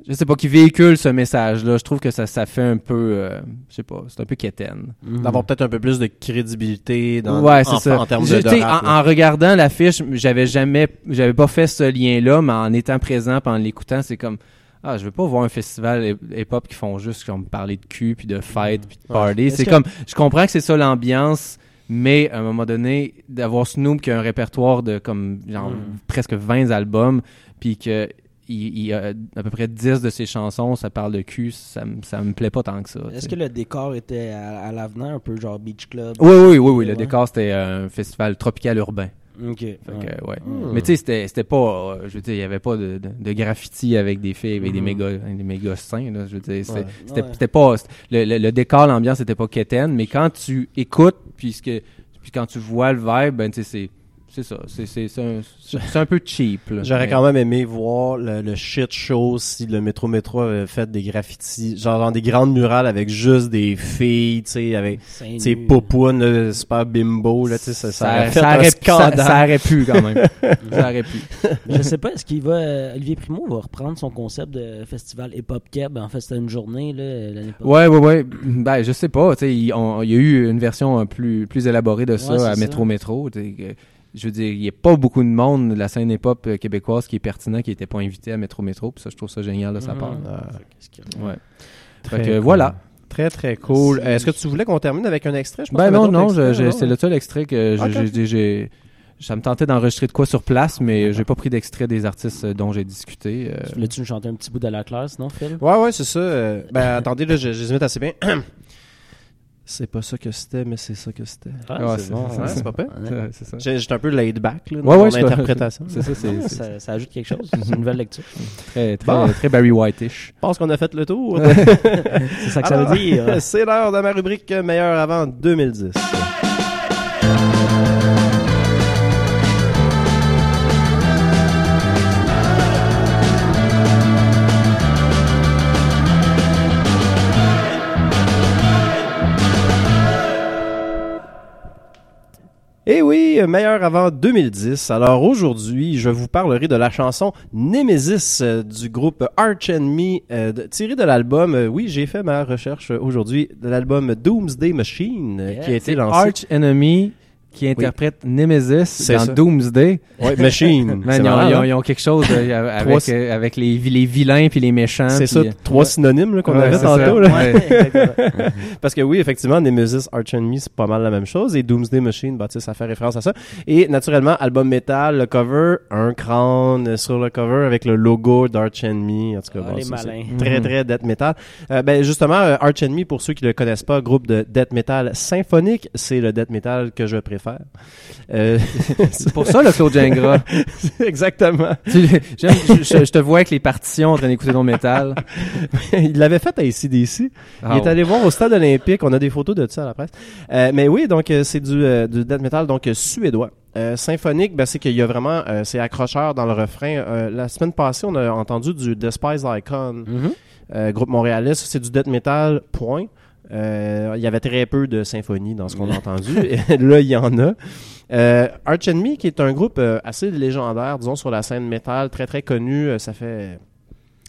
S3: je sais pas qui véhiculent ce message-là. Je trouve que ça ça fait un peu euh, je sais pas, c'est un peu quétaine.
S2: Mhm.
S1: D'avoir peut-être un peu plus de crédibilité dans,
S3: ouais, c'est
S1: en,
S3: ça.
S1: en termes
S3: Je-
S1: de, de rap,
S3: en, en regardant l'affiche, j'avais jamais j'avais pas fait ce lien-là, mais en étant présent en l'écoutant, c'est comme ah, je veux pas voir un festival hip- hip-hop qui font juste comme parler de cul puis de fête puis de party. C'est
S2: que-
S3: comme je comprends que c'est ça l'ambiance, mais à un moment donné d'avoir Snoop qui a un répertoire de comme genre
S2: Mm.
S3: presque 20 albums puis que il, il a à peu près 10 de ses chansons, ça parle de cul, ça, me- ça me plaît pas tant que ça.
S2: Est-ce que le décor était à, à l'avenir, un peu genre Beach Club?
S3: Oui, oui, oui, oui. Le décor, c'était un festival tropical urbain.
S2: Ok.
S3: Fait que,
S2: ouais.
S1: Hmm.
S3: Mais tu sais, c'était, c'était pas, euh, je veux dire, il y avait pas de, de, de graffiti avec des filles, avec des
S2: Mhm.
S3: méga, des méga seins, là. Je veux dire, c'était,
S1: Ouais.
S3: c'était,
S2: Ouais.
S3: c'était pas, le, le, le décor, l'ambiance, c'était pas quétaine, mais quand tu écoutes, puis ce que- puis quand tu vois le vibe, ben, tu sais, c'est, c'est ça. C'est c'est- c'est un, un peu cheap. là.
S1: J'aurais quand même aimé voir le, le shit show si le métro métro avait fait des graffitis, genre dans des grandes murales avec juste des filles, tu sais, avec
S2: nus.
S1: popounes, là, super bimbo, là, tu sais, ça, ça, aurait
S3: ça, ça
S1: un
S3: aurait, ça,
S1: scandale.
S3: ça aurait pu quand même. [laughs] ça aurait pu.
S2: Je sais pas, est-ce qu'il va. euh, Olivier Primo va reprendre son concept de festival Hip Hop Keb? En fait, c'était une journée là, l'année passée.
S3: Ouais, ouais, ouais. Ben, je sais pas. Tu sais, il, y a eu une version euh, plus, plus élaborée de ça
S2: Ouais,
S3: à
S2: ça.
S3: Métro Métro. Tu sais, que- Je veux dire, il n'y a pas beaucoup de monde de la scène hip-hop euh, québécoise qui est pertinent, qui n'était pas invité à Métro Métro. Puis ça, je trouve ça génial de sa
S2: Mhm.
S3: part.
S1: Ah,
S2: Qu'est-ce qu'il y a?
S3: Ouais.
S1: très
S3: Fait que
S1: cool.
S3: voilà.
S1: Très, très cool. Est-ce que tu voulais qu'on termine avec un extrait? Je pense
S3: Ben non, non, c'est
S1: non?
S3: le seul extrait que j'ai-. Ça me tentait d'enregistrer de quoi sur place, mais j'ai pas pris d'extrait des artistes euh, dont j'ai discuté. euh.
S2: Voulais-tu nous chanter un petit bout de la classe, sinon, Phil?
S1: Ouais, ouais, c'est ça. euh, ben, attendez, là, je, je les imite assez bien. [clears throat] c'est pas ça que c'était, mais c'est ça que c'était.
S2: Ah,
S3: Ouais,
S2: c'est bon.
S1: Ouais, pas pire.
S2: Ouais.
S3: Ouais, c'est ça.
S1: J'ai- J'étais un peu laid back, là, dans mon interprétation. [laughs]
S3: C'est ça,
S2: ça, ça ajoute quelque chose. [laughs] C'est une nouvelle lecture.
S3: très, très,
S1: Bon.
S3: très Barry White-ish.
S1: Je pense qu'on a fait le tour. [laughs]
S2: C'est ça que ça veut dire.
S1: c'est l'heure de ma rubrique meilleur avant 2010. Et oui, meilleur avant 2010. Alors aujourd'hui, je vous parlerai de la chanson Nemesis euh, du groupe Arch Enemy, euh, tirée de l'album. euh, oui, j'ai fait ma recherche aujourd'hui de l'album Doomsday Machine qui a été lancé.
S3: Arch Enemy qui interprète Nemesis
S1: C'est
S3: dans
S1: ça.
S3: Doomsday.
S1: Ouais, Machine. [laughs]
S3: Man,
S1: C'est
S3: ils, ont,
S1: malade,
S3: ils ont-
S1: hein?
S3: ils ont quelque chose euh,
S1: Trois-
S3: avec, euh, avec les, vi- les vilains puis les méchants.
S1: C'est ça,
S3: euh,
S1: trois synonymes qu'on
S3: Ouais,
S1: avait tantôt. là.
S3: Ouais. [laughs]
S1: Parce que oui, effectivement, Nemesis Arch Enemy, c'est pas mal la même chose. Et Doomsday Machine, bah, ça fait référence à ça. Et naturellement, album métal, le cover, un crâne sur le cover avec le logo d'Arch Enemy. En tout cas,
S2: Ah,
S1: bon,
S2: les
S1: ça, c'est
S2: malins.
S1: Très,
S3: Mhm.
S1: très death metal. Euh, ben, justement, Arch Enemy, pour ceux qui le connaissent pas, groupe de death metal symphonique, c'est le death metal que je préfère. Euh, [laughs]
S3: C'est pour ça, le Claude Gingras. [laughs]
S1: exactement.
S3: Tu- je, te vois avec les partitions en train d'écouter ton métal. [laughs]
S1: Il l'avait fait à ACDC.
S3: Ah,
S1: Il est allé voir au stade olympique. On a des photos de ça à la presse. Euh, mais oui, donc euh, c'est du, du death metal donc suédois. Euh, symphonique, ben, c'est qu'il y a vraiment, euh, c'est accrocheur dans le refrain. Euh, la semaine passée, on a entendu du Despise Icon,
S2: Mhm.
S1: euh, groupe montréalais. C'est du death metal, point. Euh, il y avait très peu de symphonie dans ce qu'on a entendu. [laughs] Et là, il y en a. Euh, Arch Enemy, qui est un groupe euh, assez légendaire, disons, sur la scène métal, très très connu. Ça fait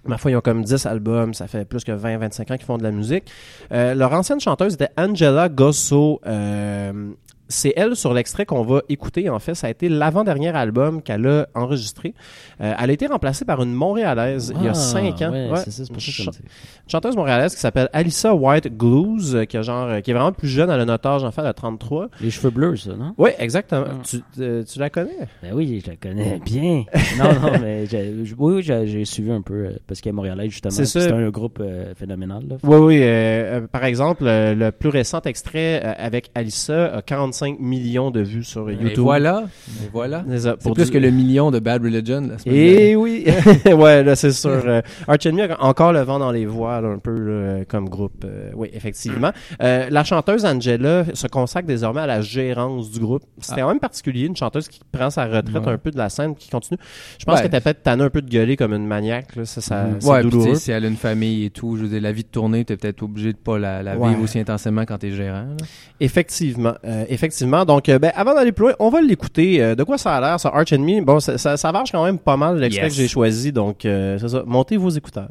S1: Ma foi, ils ont comme 10 albums, ça fait plus que 20-25 ans qu'ils font de la musique. Euh, leur ancienne chanteuse était Angela Gosso. Euh, c'est elle sur l'extrait qu'on va écouter. En fait, ça a été l'avant-dernier album qu'elle a enregistré. Euh, elle a été remplacée par une Montréalaise il y a
S2: Ah,
S1: 5 ans.
S2: Ouais,
S1: Ouais.
S2: c'est ça, c'est pour ça que.
S1: Une chanteuse montréalaise qui s'appelle Alyssa White Glues, euh, qui, a genre, euh, qui est vraiment plus jeune. Elle a notre âge, en fait, à 33.
S2: Les cheveux bleus, ça, non?
S1: Oui, exactement.
S2: Ah.
S1: Tu, euh, tu la connais?
S2: Ben oui, je la connais bien. [laughs] non, non, mais oui, oui, j'ai suivi un peu euh, parce qu'elle est montréalaise, justement.
S1: C'est.
S2: C'est un groupe euh, phénoménal. Là.
S1: Oui, oui. par exemple, le plus récent extrait avec Alyssa a 45 millions de vues sur
S3: Et
S1: YouTube.
S3: voilà. Et voilà.
S1: C'est
S3: C'est plus
S1: du-
S3: que le million de Bad Religion la semaine dernière.
S1: Et oui, [laughs] ouais, là c'est sûr. Euh, Arch Enemy a encore le vent dans les voiles un peu là, comme groupe. Euh, oui, effectivement. Euh, la chanteuse Angela se consacre désormais à la gérance du groupe. C'était
S3: Ah.
S1: quand même particulier, une chanteuse qui prend sa retraite
S3: Ouais.
S1: un peu de la scène, qui continue. Je pense
S3: Ouais.
S1: que t'as peut-être tanné un peu de gueuler comme une maniaque. Là. Ça, ça, c'est
S3: ouais,
S1: douloureux.
S3: si elle a une famille et tout, je veux dire, la vie de tournée, t'es peut-être obligé de pas la, la
S1: Ouais.
S3: vivre aussi intensément quand t'es gérant. là.
S1: Effectivement, euh, effectivement. Donc, euh, ben, avant d'aller plus loin, on va l'écouter. Euh, de quoi ça a l'air, ça, Arch Enemy? Bon, ça, ça, ça varge quand même pas mal l'extrait
S3: Yes.
S1: que j'ai choisi. Donc, euh, c'est ça. Montez vos écouteurs.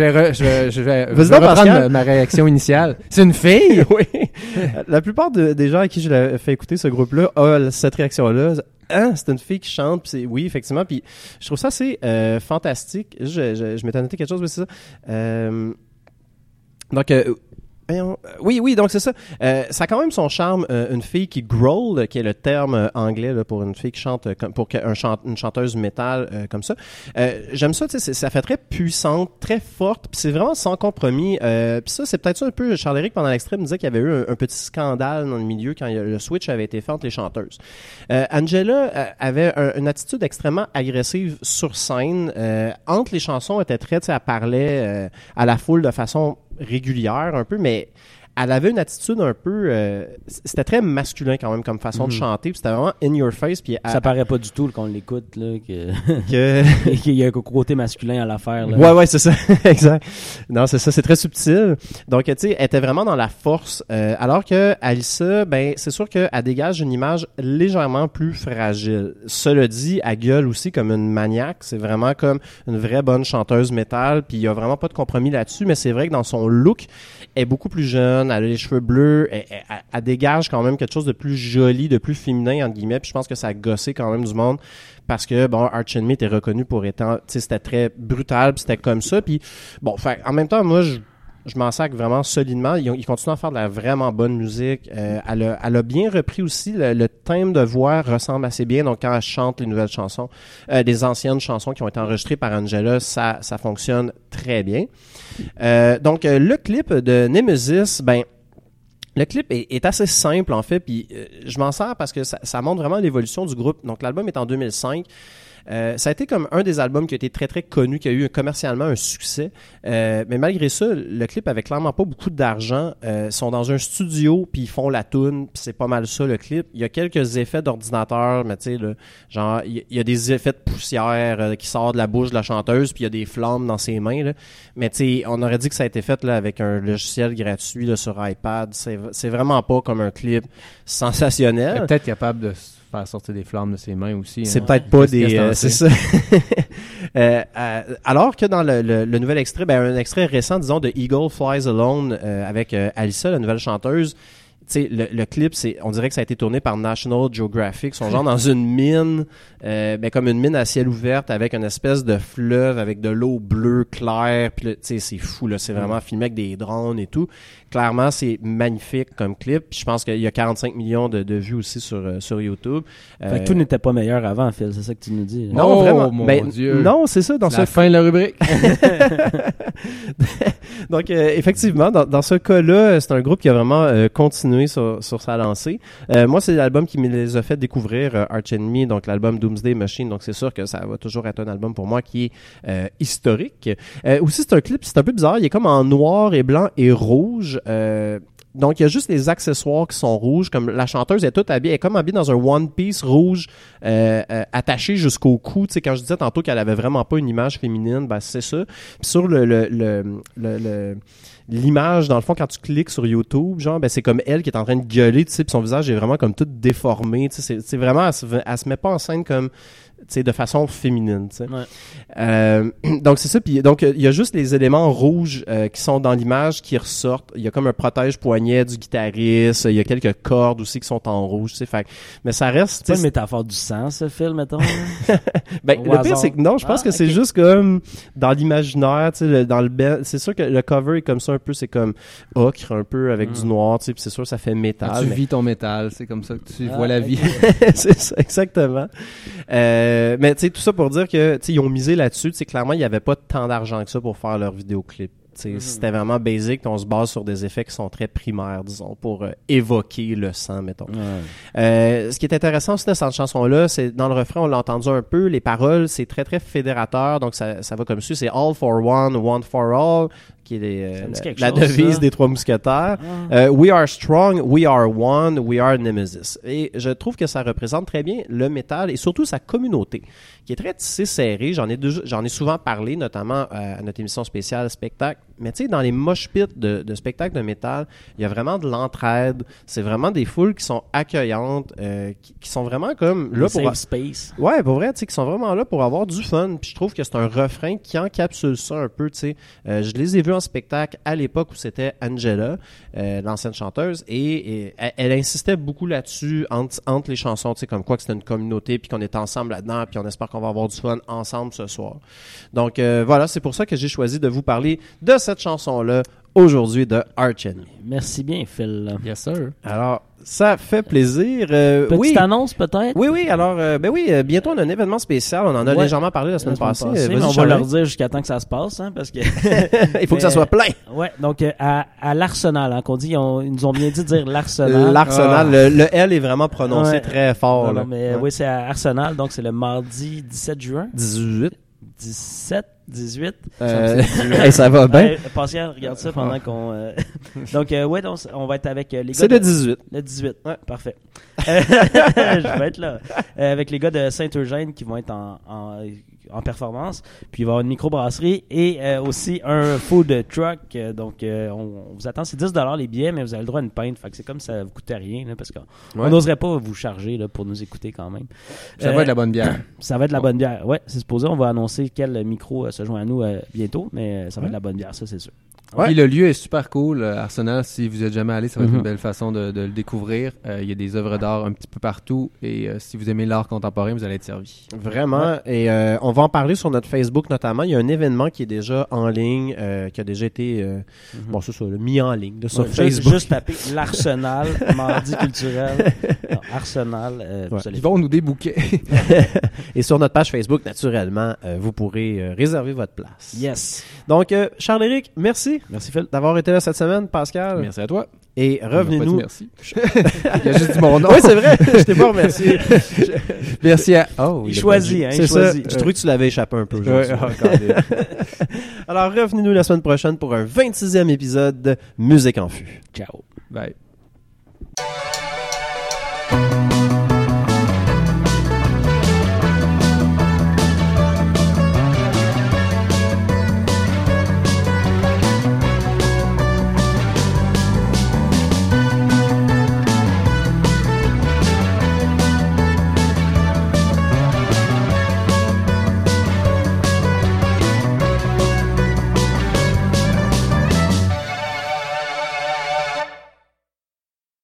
S3: Vais, re- je vais, je vais, je vais reprendre ma, réaction initiale. C'est une fille? [laughs]
S1: oui. La plupart de- des gens à qui je l'ai fait écouter ce groupe-là ont cette réaction-là. Hein, c'est une fille qui chante, puis c'est oui, effectivement. Puis je trouve ça assez euh, fantastique. Je, je, je m'étais noté quelque chose, mais c'est ça. Euh, donc, euh, oui, oui, donc c'est ça. Euh, ça a quand même son charme, euh, une fille qui growl, qui est le terme euh, anglais là, pour une fille qui chante, euh, comme, pour un une chanteuse métal euh, comme ça. Euh, J'aime ça, tu sais, ça fait très puissante, très forte, puis c'est vraiment sans compromis. Euh, puis ça, c'est peut-être ça un peu. Charles-Éric, pendant l'extrait, me disait qu'il y avait eu un, petit scandale dans le milieu quand le switch avait été fait entre les chanteuses. Euh, Angela euh, avait un- une attitude extrêmement agressive sur scène. Euh, entre les chansons, elle était très, tu sais, elle parlait euh, à la foule de façon régulière un peu, mais elle avait une attitude un peu euh, c'était très masculin quand même comme façon de chanter puis c'était vraiment in your face puis elle-
S2: Ça paraît pas du tout là, qu'on l'écoute, là, que-
S1: que [laughs]
S2: qu'il y a un côté masculin à l'affaire. là.
S1: Ouais, ouais, c'est ça. [laughs] exact. Non, c'est ça. C'est très subtil. Donc, tu sais, elle était vraiment dans la force. euh, alors que Alissa, ben, c'est sûr qu'elle dégage une image légèrement plus fragile. Cela dit, elle gueule aussi comme une maniaque. C'est vraiment comme une vraie bonne chanteuse métal. Puis il y a vraiment pas de compromis là-dessus. Mais c'est vrai que dans son look, elle est beaucoup plus jeune. Elle a les cheveux bleus. Elle, dégage quand même quelque chose de plus joli, de plus féminin, entre guillemets. Puis je pense que ça a gossé quand même du monde parce que bon Arch Enemy était reconnu pour étant tu sais c'était très brutal puis c'était comme ça puis bon en même temps moi je je m'en sac vraiment solidement. Ils, ont- ils continuent à faire de la vraiment bonne musique. Euh, elle, a, elle a bien repris aussi. Le, le thème de voix ressemble assez bien. Donc, quand elle chante les nouvelles chansons, euh, des anciennes chansons qui ont été enregistrées par Angela, ça, ça fonctionne très bien. Euh, donc, euh, le clip de Nemesis, ben, le clip est, est assez simple en fait, puis euh, je m'en sers parce que ça, ça montre vraiment l'évolution du groupe. Donc l'album est en 2005. Euh, ça a été comme un des albums qui a été très très connu, qui a eu commercialement un succès. Euh, mais malgré ça, le clip avait clairement pas beaucoup d'argent. Euh, ils sont dans un studio puis ils font la tune, c'est pas mal ça le clip. Il y a quelques effets d'ordinateur, mais tu sais genre il y, a des effets de poussière euh, qui sortent de la bouche de la chanteuse, puis il y a des flammes dans ses mains. Mais tu sais, on aurait dit que ça a été fait là avec un logiciel gratuit sur iPad. C'est vraiment pas comme un clip sensationnel.
S3: peut-être capable de faire sortir des flammes de ses mains aussi.
S1: C'est
S3: hein.
S1: peut-être pas
S3: Qu'est-ce
S1: des. euh, c'est ça? [laughs] Euh, euh, alors que dans le, le- le nouvel extrait, ben, un extrait récent, disons, de Eagle Flies Alone euh, avec Alyssa, la nouvelle chanteuse. Tu sais, le, le clip, c'est, on dirait que ça a été tourné par National Geographic. Ils sont genre dans une mine, euh, ben, comme une mine à ciel ouvert avec une espèce de fleuve avec de l'eau bleue claire. Puis là, tu sais, c'est fou là. C'est vraiment filmé avec des drones et tout. Clairement, c'est magnifique comme clip. Puis je pense qu'il y a 45 millions de, de vues aussi sur euh, sur YouTube.
S2: Fait
S1: Euh,
S2: que tout n'était pas meilleur avant, Phil, c'est ça que tu nous dis?
S1: non,
S3: Oh,
S1: vraiment.
S3: mon
S1: Ben,
S3: Dieu.
S1: Non, c'est ça. Dans
S3: C'est
S1: ce
S3: la fin de la rubrique. [laughs]
S1: Donc, euh, effectivement, dans, dans ce cas-là, euh, c'est un groupe qui a vraiment euh, sur, sa lancée. Euh, moi, c'est l'album qui me les a fait découvrir, euh, Arch Enemy, donc l'album Doomsday Machine. Donc, c'est sûr que ça va toujours être un album pour moi qui est euh, historique. Aussi, c'est un clip, c'est un peu bizarre. Il est comme en noir et blanc et rouge. Donc, il y a juste les accessoires qui sont rouges, comme la chanteuse est toute habillée, elle est comme habillée dans un one piece rouge attaché jusqu'au cou. Tu sais, quand je disais tantôt qu'elle avait vraiment pas une image féminine, ben c'est ça. Puis sur le- l'image, dans le fond, quand tu cliques sur YouTube, genre, ben c'est comme elle qui est en train de gueuler, tu sais, puis son visage est vraiment comme tout déformé. Tu sais, c'est, vraiment, elle se, elle se met pas en scène comme de façon féminine.
S2: Ouais.
S1: Euh, [clears throat] donc c'est ça. Puis donc il y a juste les éléments rouges euh, qui sont dans l'image qui ressortent. Il y a comme un protège poignet du guitariste. Il y a quelques cordes aussi qui sont en rouge. Sais, fait, que- mais ça reste.
S2: C'est une métaphore du sang, ce film, mettons. [laughs]
S1: ben,
S2: au
S1: le pire c'est que non, je pense
S2: Ah,
S1: que c'est juste comme dans l'imaginaire, tu sais, le- dans le ben- c'est sûr que le cover est comme ça un peu, c'est comme ocre un peu avec
S2: Mm.
S1: du noir, tu sais, puis c'est sûr que ça fait métal.
S3: Quand tu
S1: mais-
S3: vis ton métal, c'est comme ça que tu
S2: Ah,
S3: vois la vie. [laughs] [laughs]
S1: c'est ça, exactement. Euh, mais tu sais, tout ça pour dire que ils ont misé là-dessus. Clairement, il n'y avait pas tant d'argent que ça pour faire leur vidéoclip.
S2: Mhm.
S1: C'était vraiment basic, on se base sur des effets qui sont très primaires, disons, pour euh, évoquer le sang, mettons. Euh, ce qui est intéressant aussi dans cette chanson-là, c'est dans le refrain, on l'a entendu un peu, les paroles, c'est très très fédérateur, donc ça, ça va comme suit, c'est All for One, One for All, qui est les, euh, la,
S2: quelque
S1: la
S2: chose,
S1: devise
S2: ça.
S1: des trois mousquetaires.
S2: Ah.
S1: Euh, we are strong, we are one, we are Nemesis. Et je trouve que ça représente très bien le métal et surtout sa communauté, qui est très tissée serrée. J'en ai, j'en ai souvent parlé, notamment euh, à notre émission spéciale spectacle. Mais tu sais, dans les mosh pits de, de spectacles de métal, il y a vraiment de l'entraide. C'est vraiment des foules qui sont accueillantes, euh, qui, qui sont vraiment comme là pour.
S2: Safe space.
S1: Ouais, pour vrai, tu sais, qui sont vraiment là pour avoir du fun. Puis je trouve que c'est un refrain qui encapsule ça un peu, tu sais. Euh, je les ai vus en spectacle à l'époque où c'était Angela, euh, l'ancienne chanteuse, et, et elle, elle insistait beaucoup là-dessus entre, entre les chansons, tu sais, comme quoi que c'était une communauté, puis qu'on est ensemble là-dedans, puis on espère qu'on va avoir du fun ensemble ce soir. Donc voilà, c'est pour ça que j'ai choisi de vous parler de cette chanson-là, aujourd'hui de Arch Enemy.
S2: Merci bien, Phil.
S3: Yes, sir.
S1: Alors, ça fait plaisir. Euh,
S2: Petite
S1: oui.
S2: annonce, peut-être?
S1: Oui, oui, alors, euh, ben oui, euh, bientôt on a un événement spécial. On en a
S2: Ouais.
S1: légèrement parlé la semaine,
S2: La
S1: passée.
S2: passée,
S1: Euh,
S2: on va leur dire jusqu'à temps que ça se passe, hein, parce que... [laughs]
S1: Il faut que ça soit plein.
S2: ouais, donc euh, à, à l'Arsenal, hein, qu'on dit, ils, ont- ils nous ont bien dit de dire l'Arsenal.
S1: L'Arsenal,
S3: Ah.
S1: le, le L est vraiment prononcé
S2: Ouais.
S1: très fort.
S2: Non,
S1: là.
S2: non, mais
S1: Ouais.
S2: oui, c'est à Arsenal, donc c'est le mardi 17 juin.
S1: 18.
S2: 17, 18.
S1: Euh, [laughs] hey, ça va bien.
S2: Ouais, Pascal, regarde ça pendant qu'on. euh, [laughs] donc, euh, ouais, donc, on va être avec euh, les gars.
S1: C'est
S2: de-
S1: le 18.
S2: Le 18.
S1: Ouais.
S2: Parfait. [laughs] Euh, je vais être là. Euh, avec les gars de Saint-Eugène qui vont être en, en, en performance. Puis il va y avoir une microbrasserie et euh, aussi un food truck. Euh, donc, euh, on, on vous attend. C'est 10 les billets, mais vous avez le droit à une pinte. Fait que c'est comme ça vous coûtait rien. là, parce qu'on on
S1: Ouais.
S2: n'oserait pas vous charger là, pour nous écouter quand même.
S3: Ça va être de la bonne bière. [clears throat]
S2: ça va être de la bonne bière. Ouais, c'est supposé. On va annoncer quel micro se joint à nous bientôt, mais ça va être de la bonne bière, ça c'est sûr.
S1: Ouais.
S3: Puis le lieu est super cool. euh, Arsenal, si vous êtes jamais allé, ça va être
S2: Mhm.
S3: une belle façon de, de le découvrir. Euh, Il y a des œuvres d'art un petit peu partout. Et euh, si vous aimez l'art contemporain, vous allez être servi.
S1: Vraiment. Et euh, on va en parler sur notre Facebook notamment. Il y a un événement qui est déjà en ligne, euh, qui a déjà été euh, bon, c'est ça, mis en ligne là, sur
S2: Ouais,
S1: Facebook.
S2: juste taper [laughs] l'Arsenal, mardi culturel. Non, Arsenal, euh, vous
S1: Ouais.
S2: allez
S3: Ils vont nous débouquer. [laughs]
S1: Et sur notre page Facebook, naturellement, euh, vous pourrez euh, réserver votre place.
S2: Yes.
S1: Donc, euh, Charles-Éric, merci
S2: Merci Phil.
S1: d'avoir été là cette semaine, Pascal.
S3: Merci à toi.
S1: Et revenez-nous.
S3: Merci. [laughs] Il y a juste dit mon nom.
S1: Oui, c'est vrai. Je t'ai pas remercié. [laughs]
S3: Merci à. Oh,
S2: Il
S3: a
S2: choisit, hein,
S1: C'est
S2: il
S1: ça.
S2: choisit.
S1: Je trouvais que tu l'avais échappé un peu.
S3: Ouais, des- [laughs]
S1: Alors, revenez-nous la semaine prochaine pour un 26e épisode de Musique en Fût.
S2: Ciao.
S3: Bye.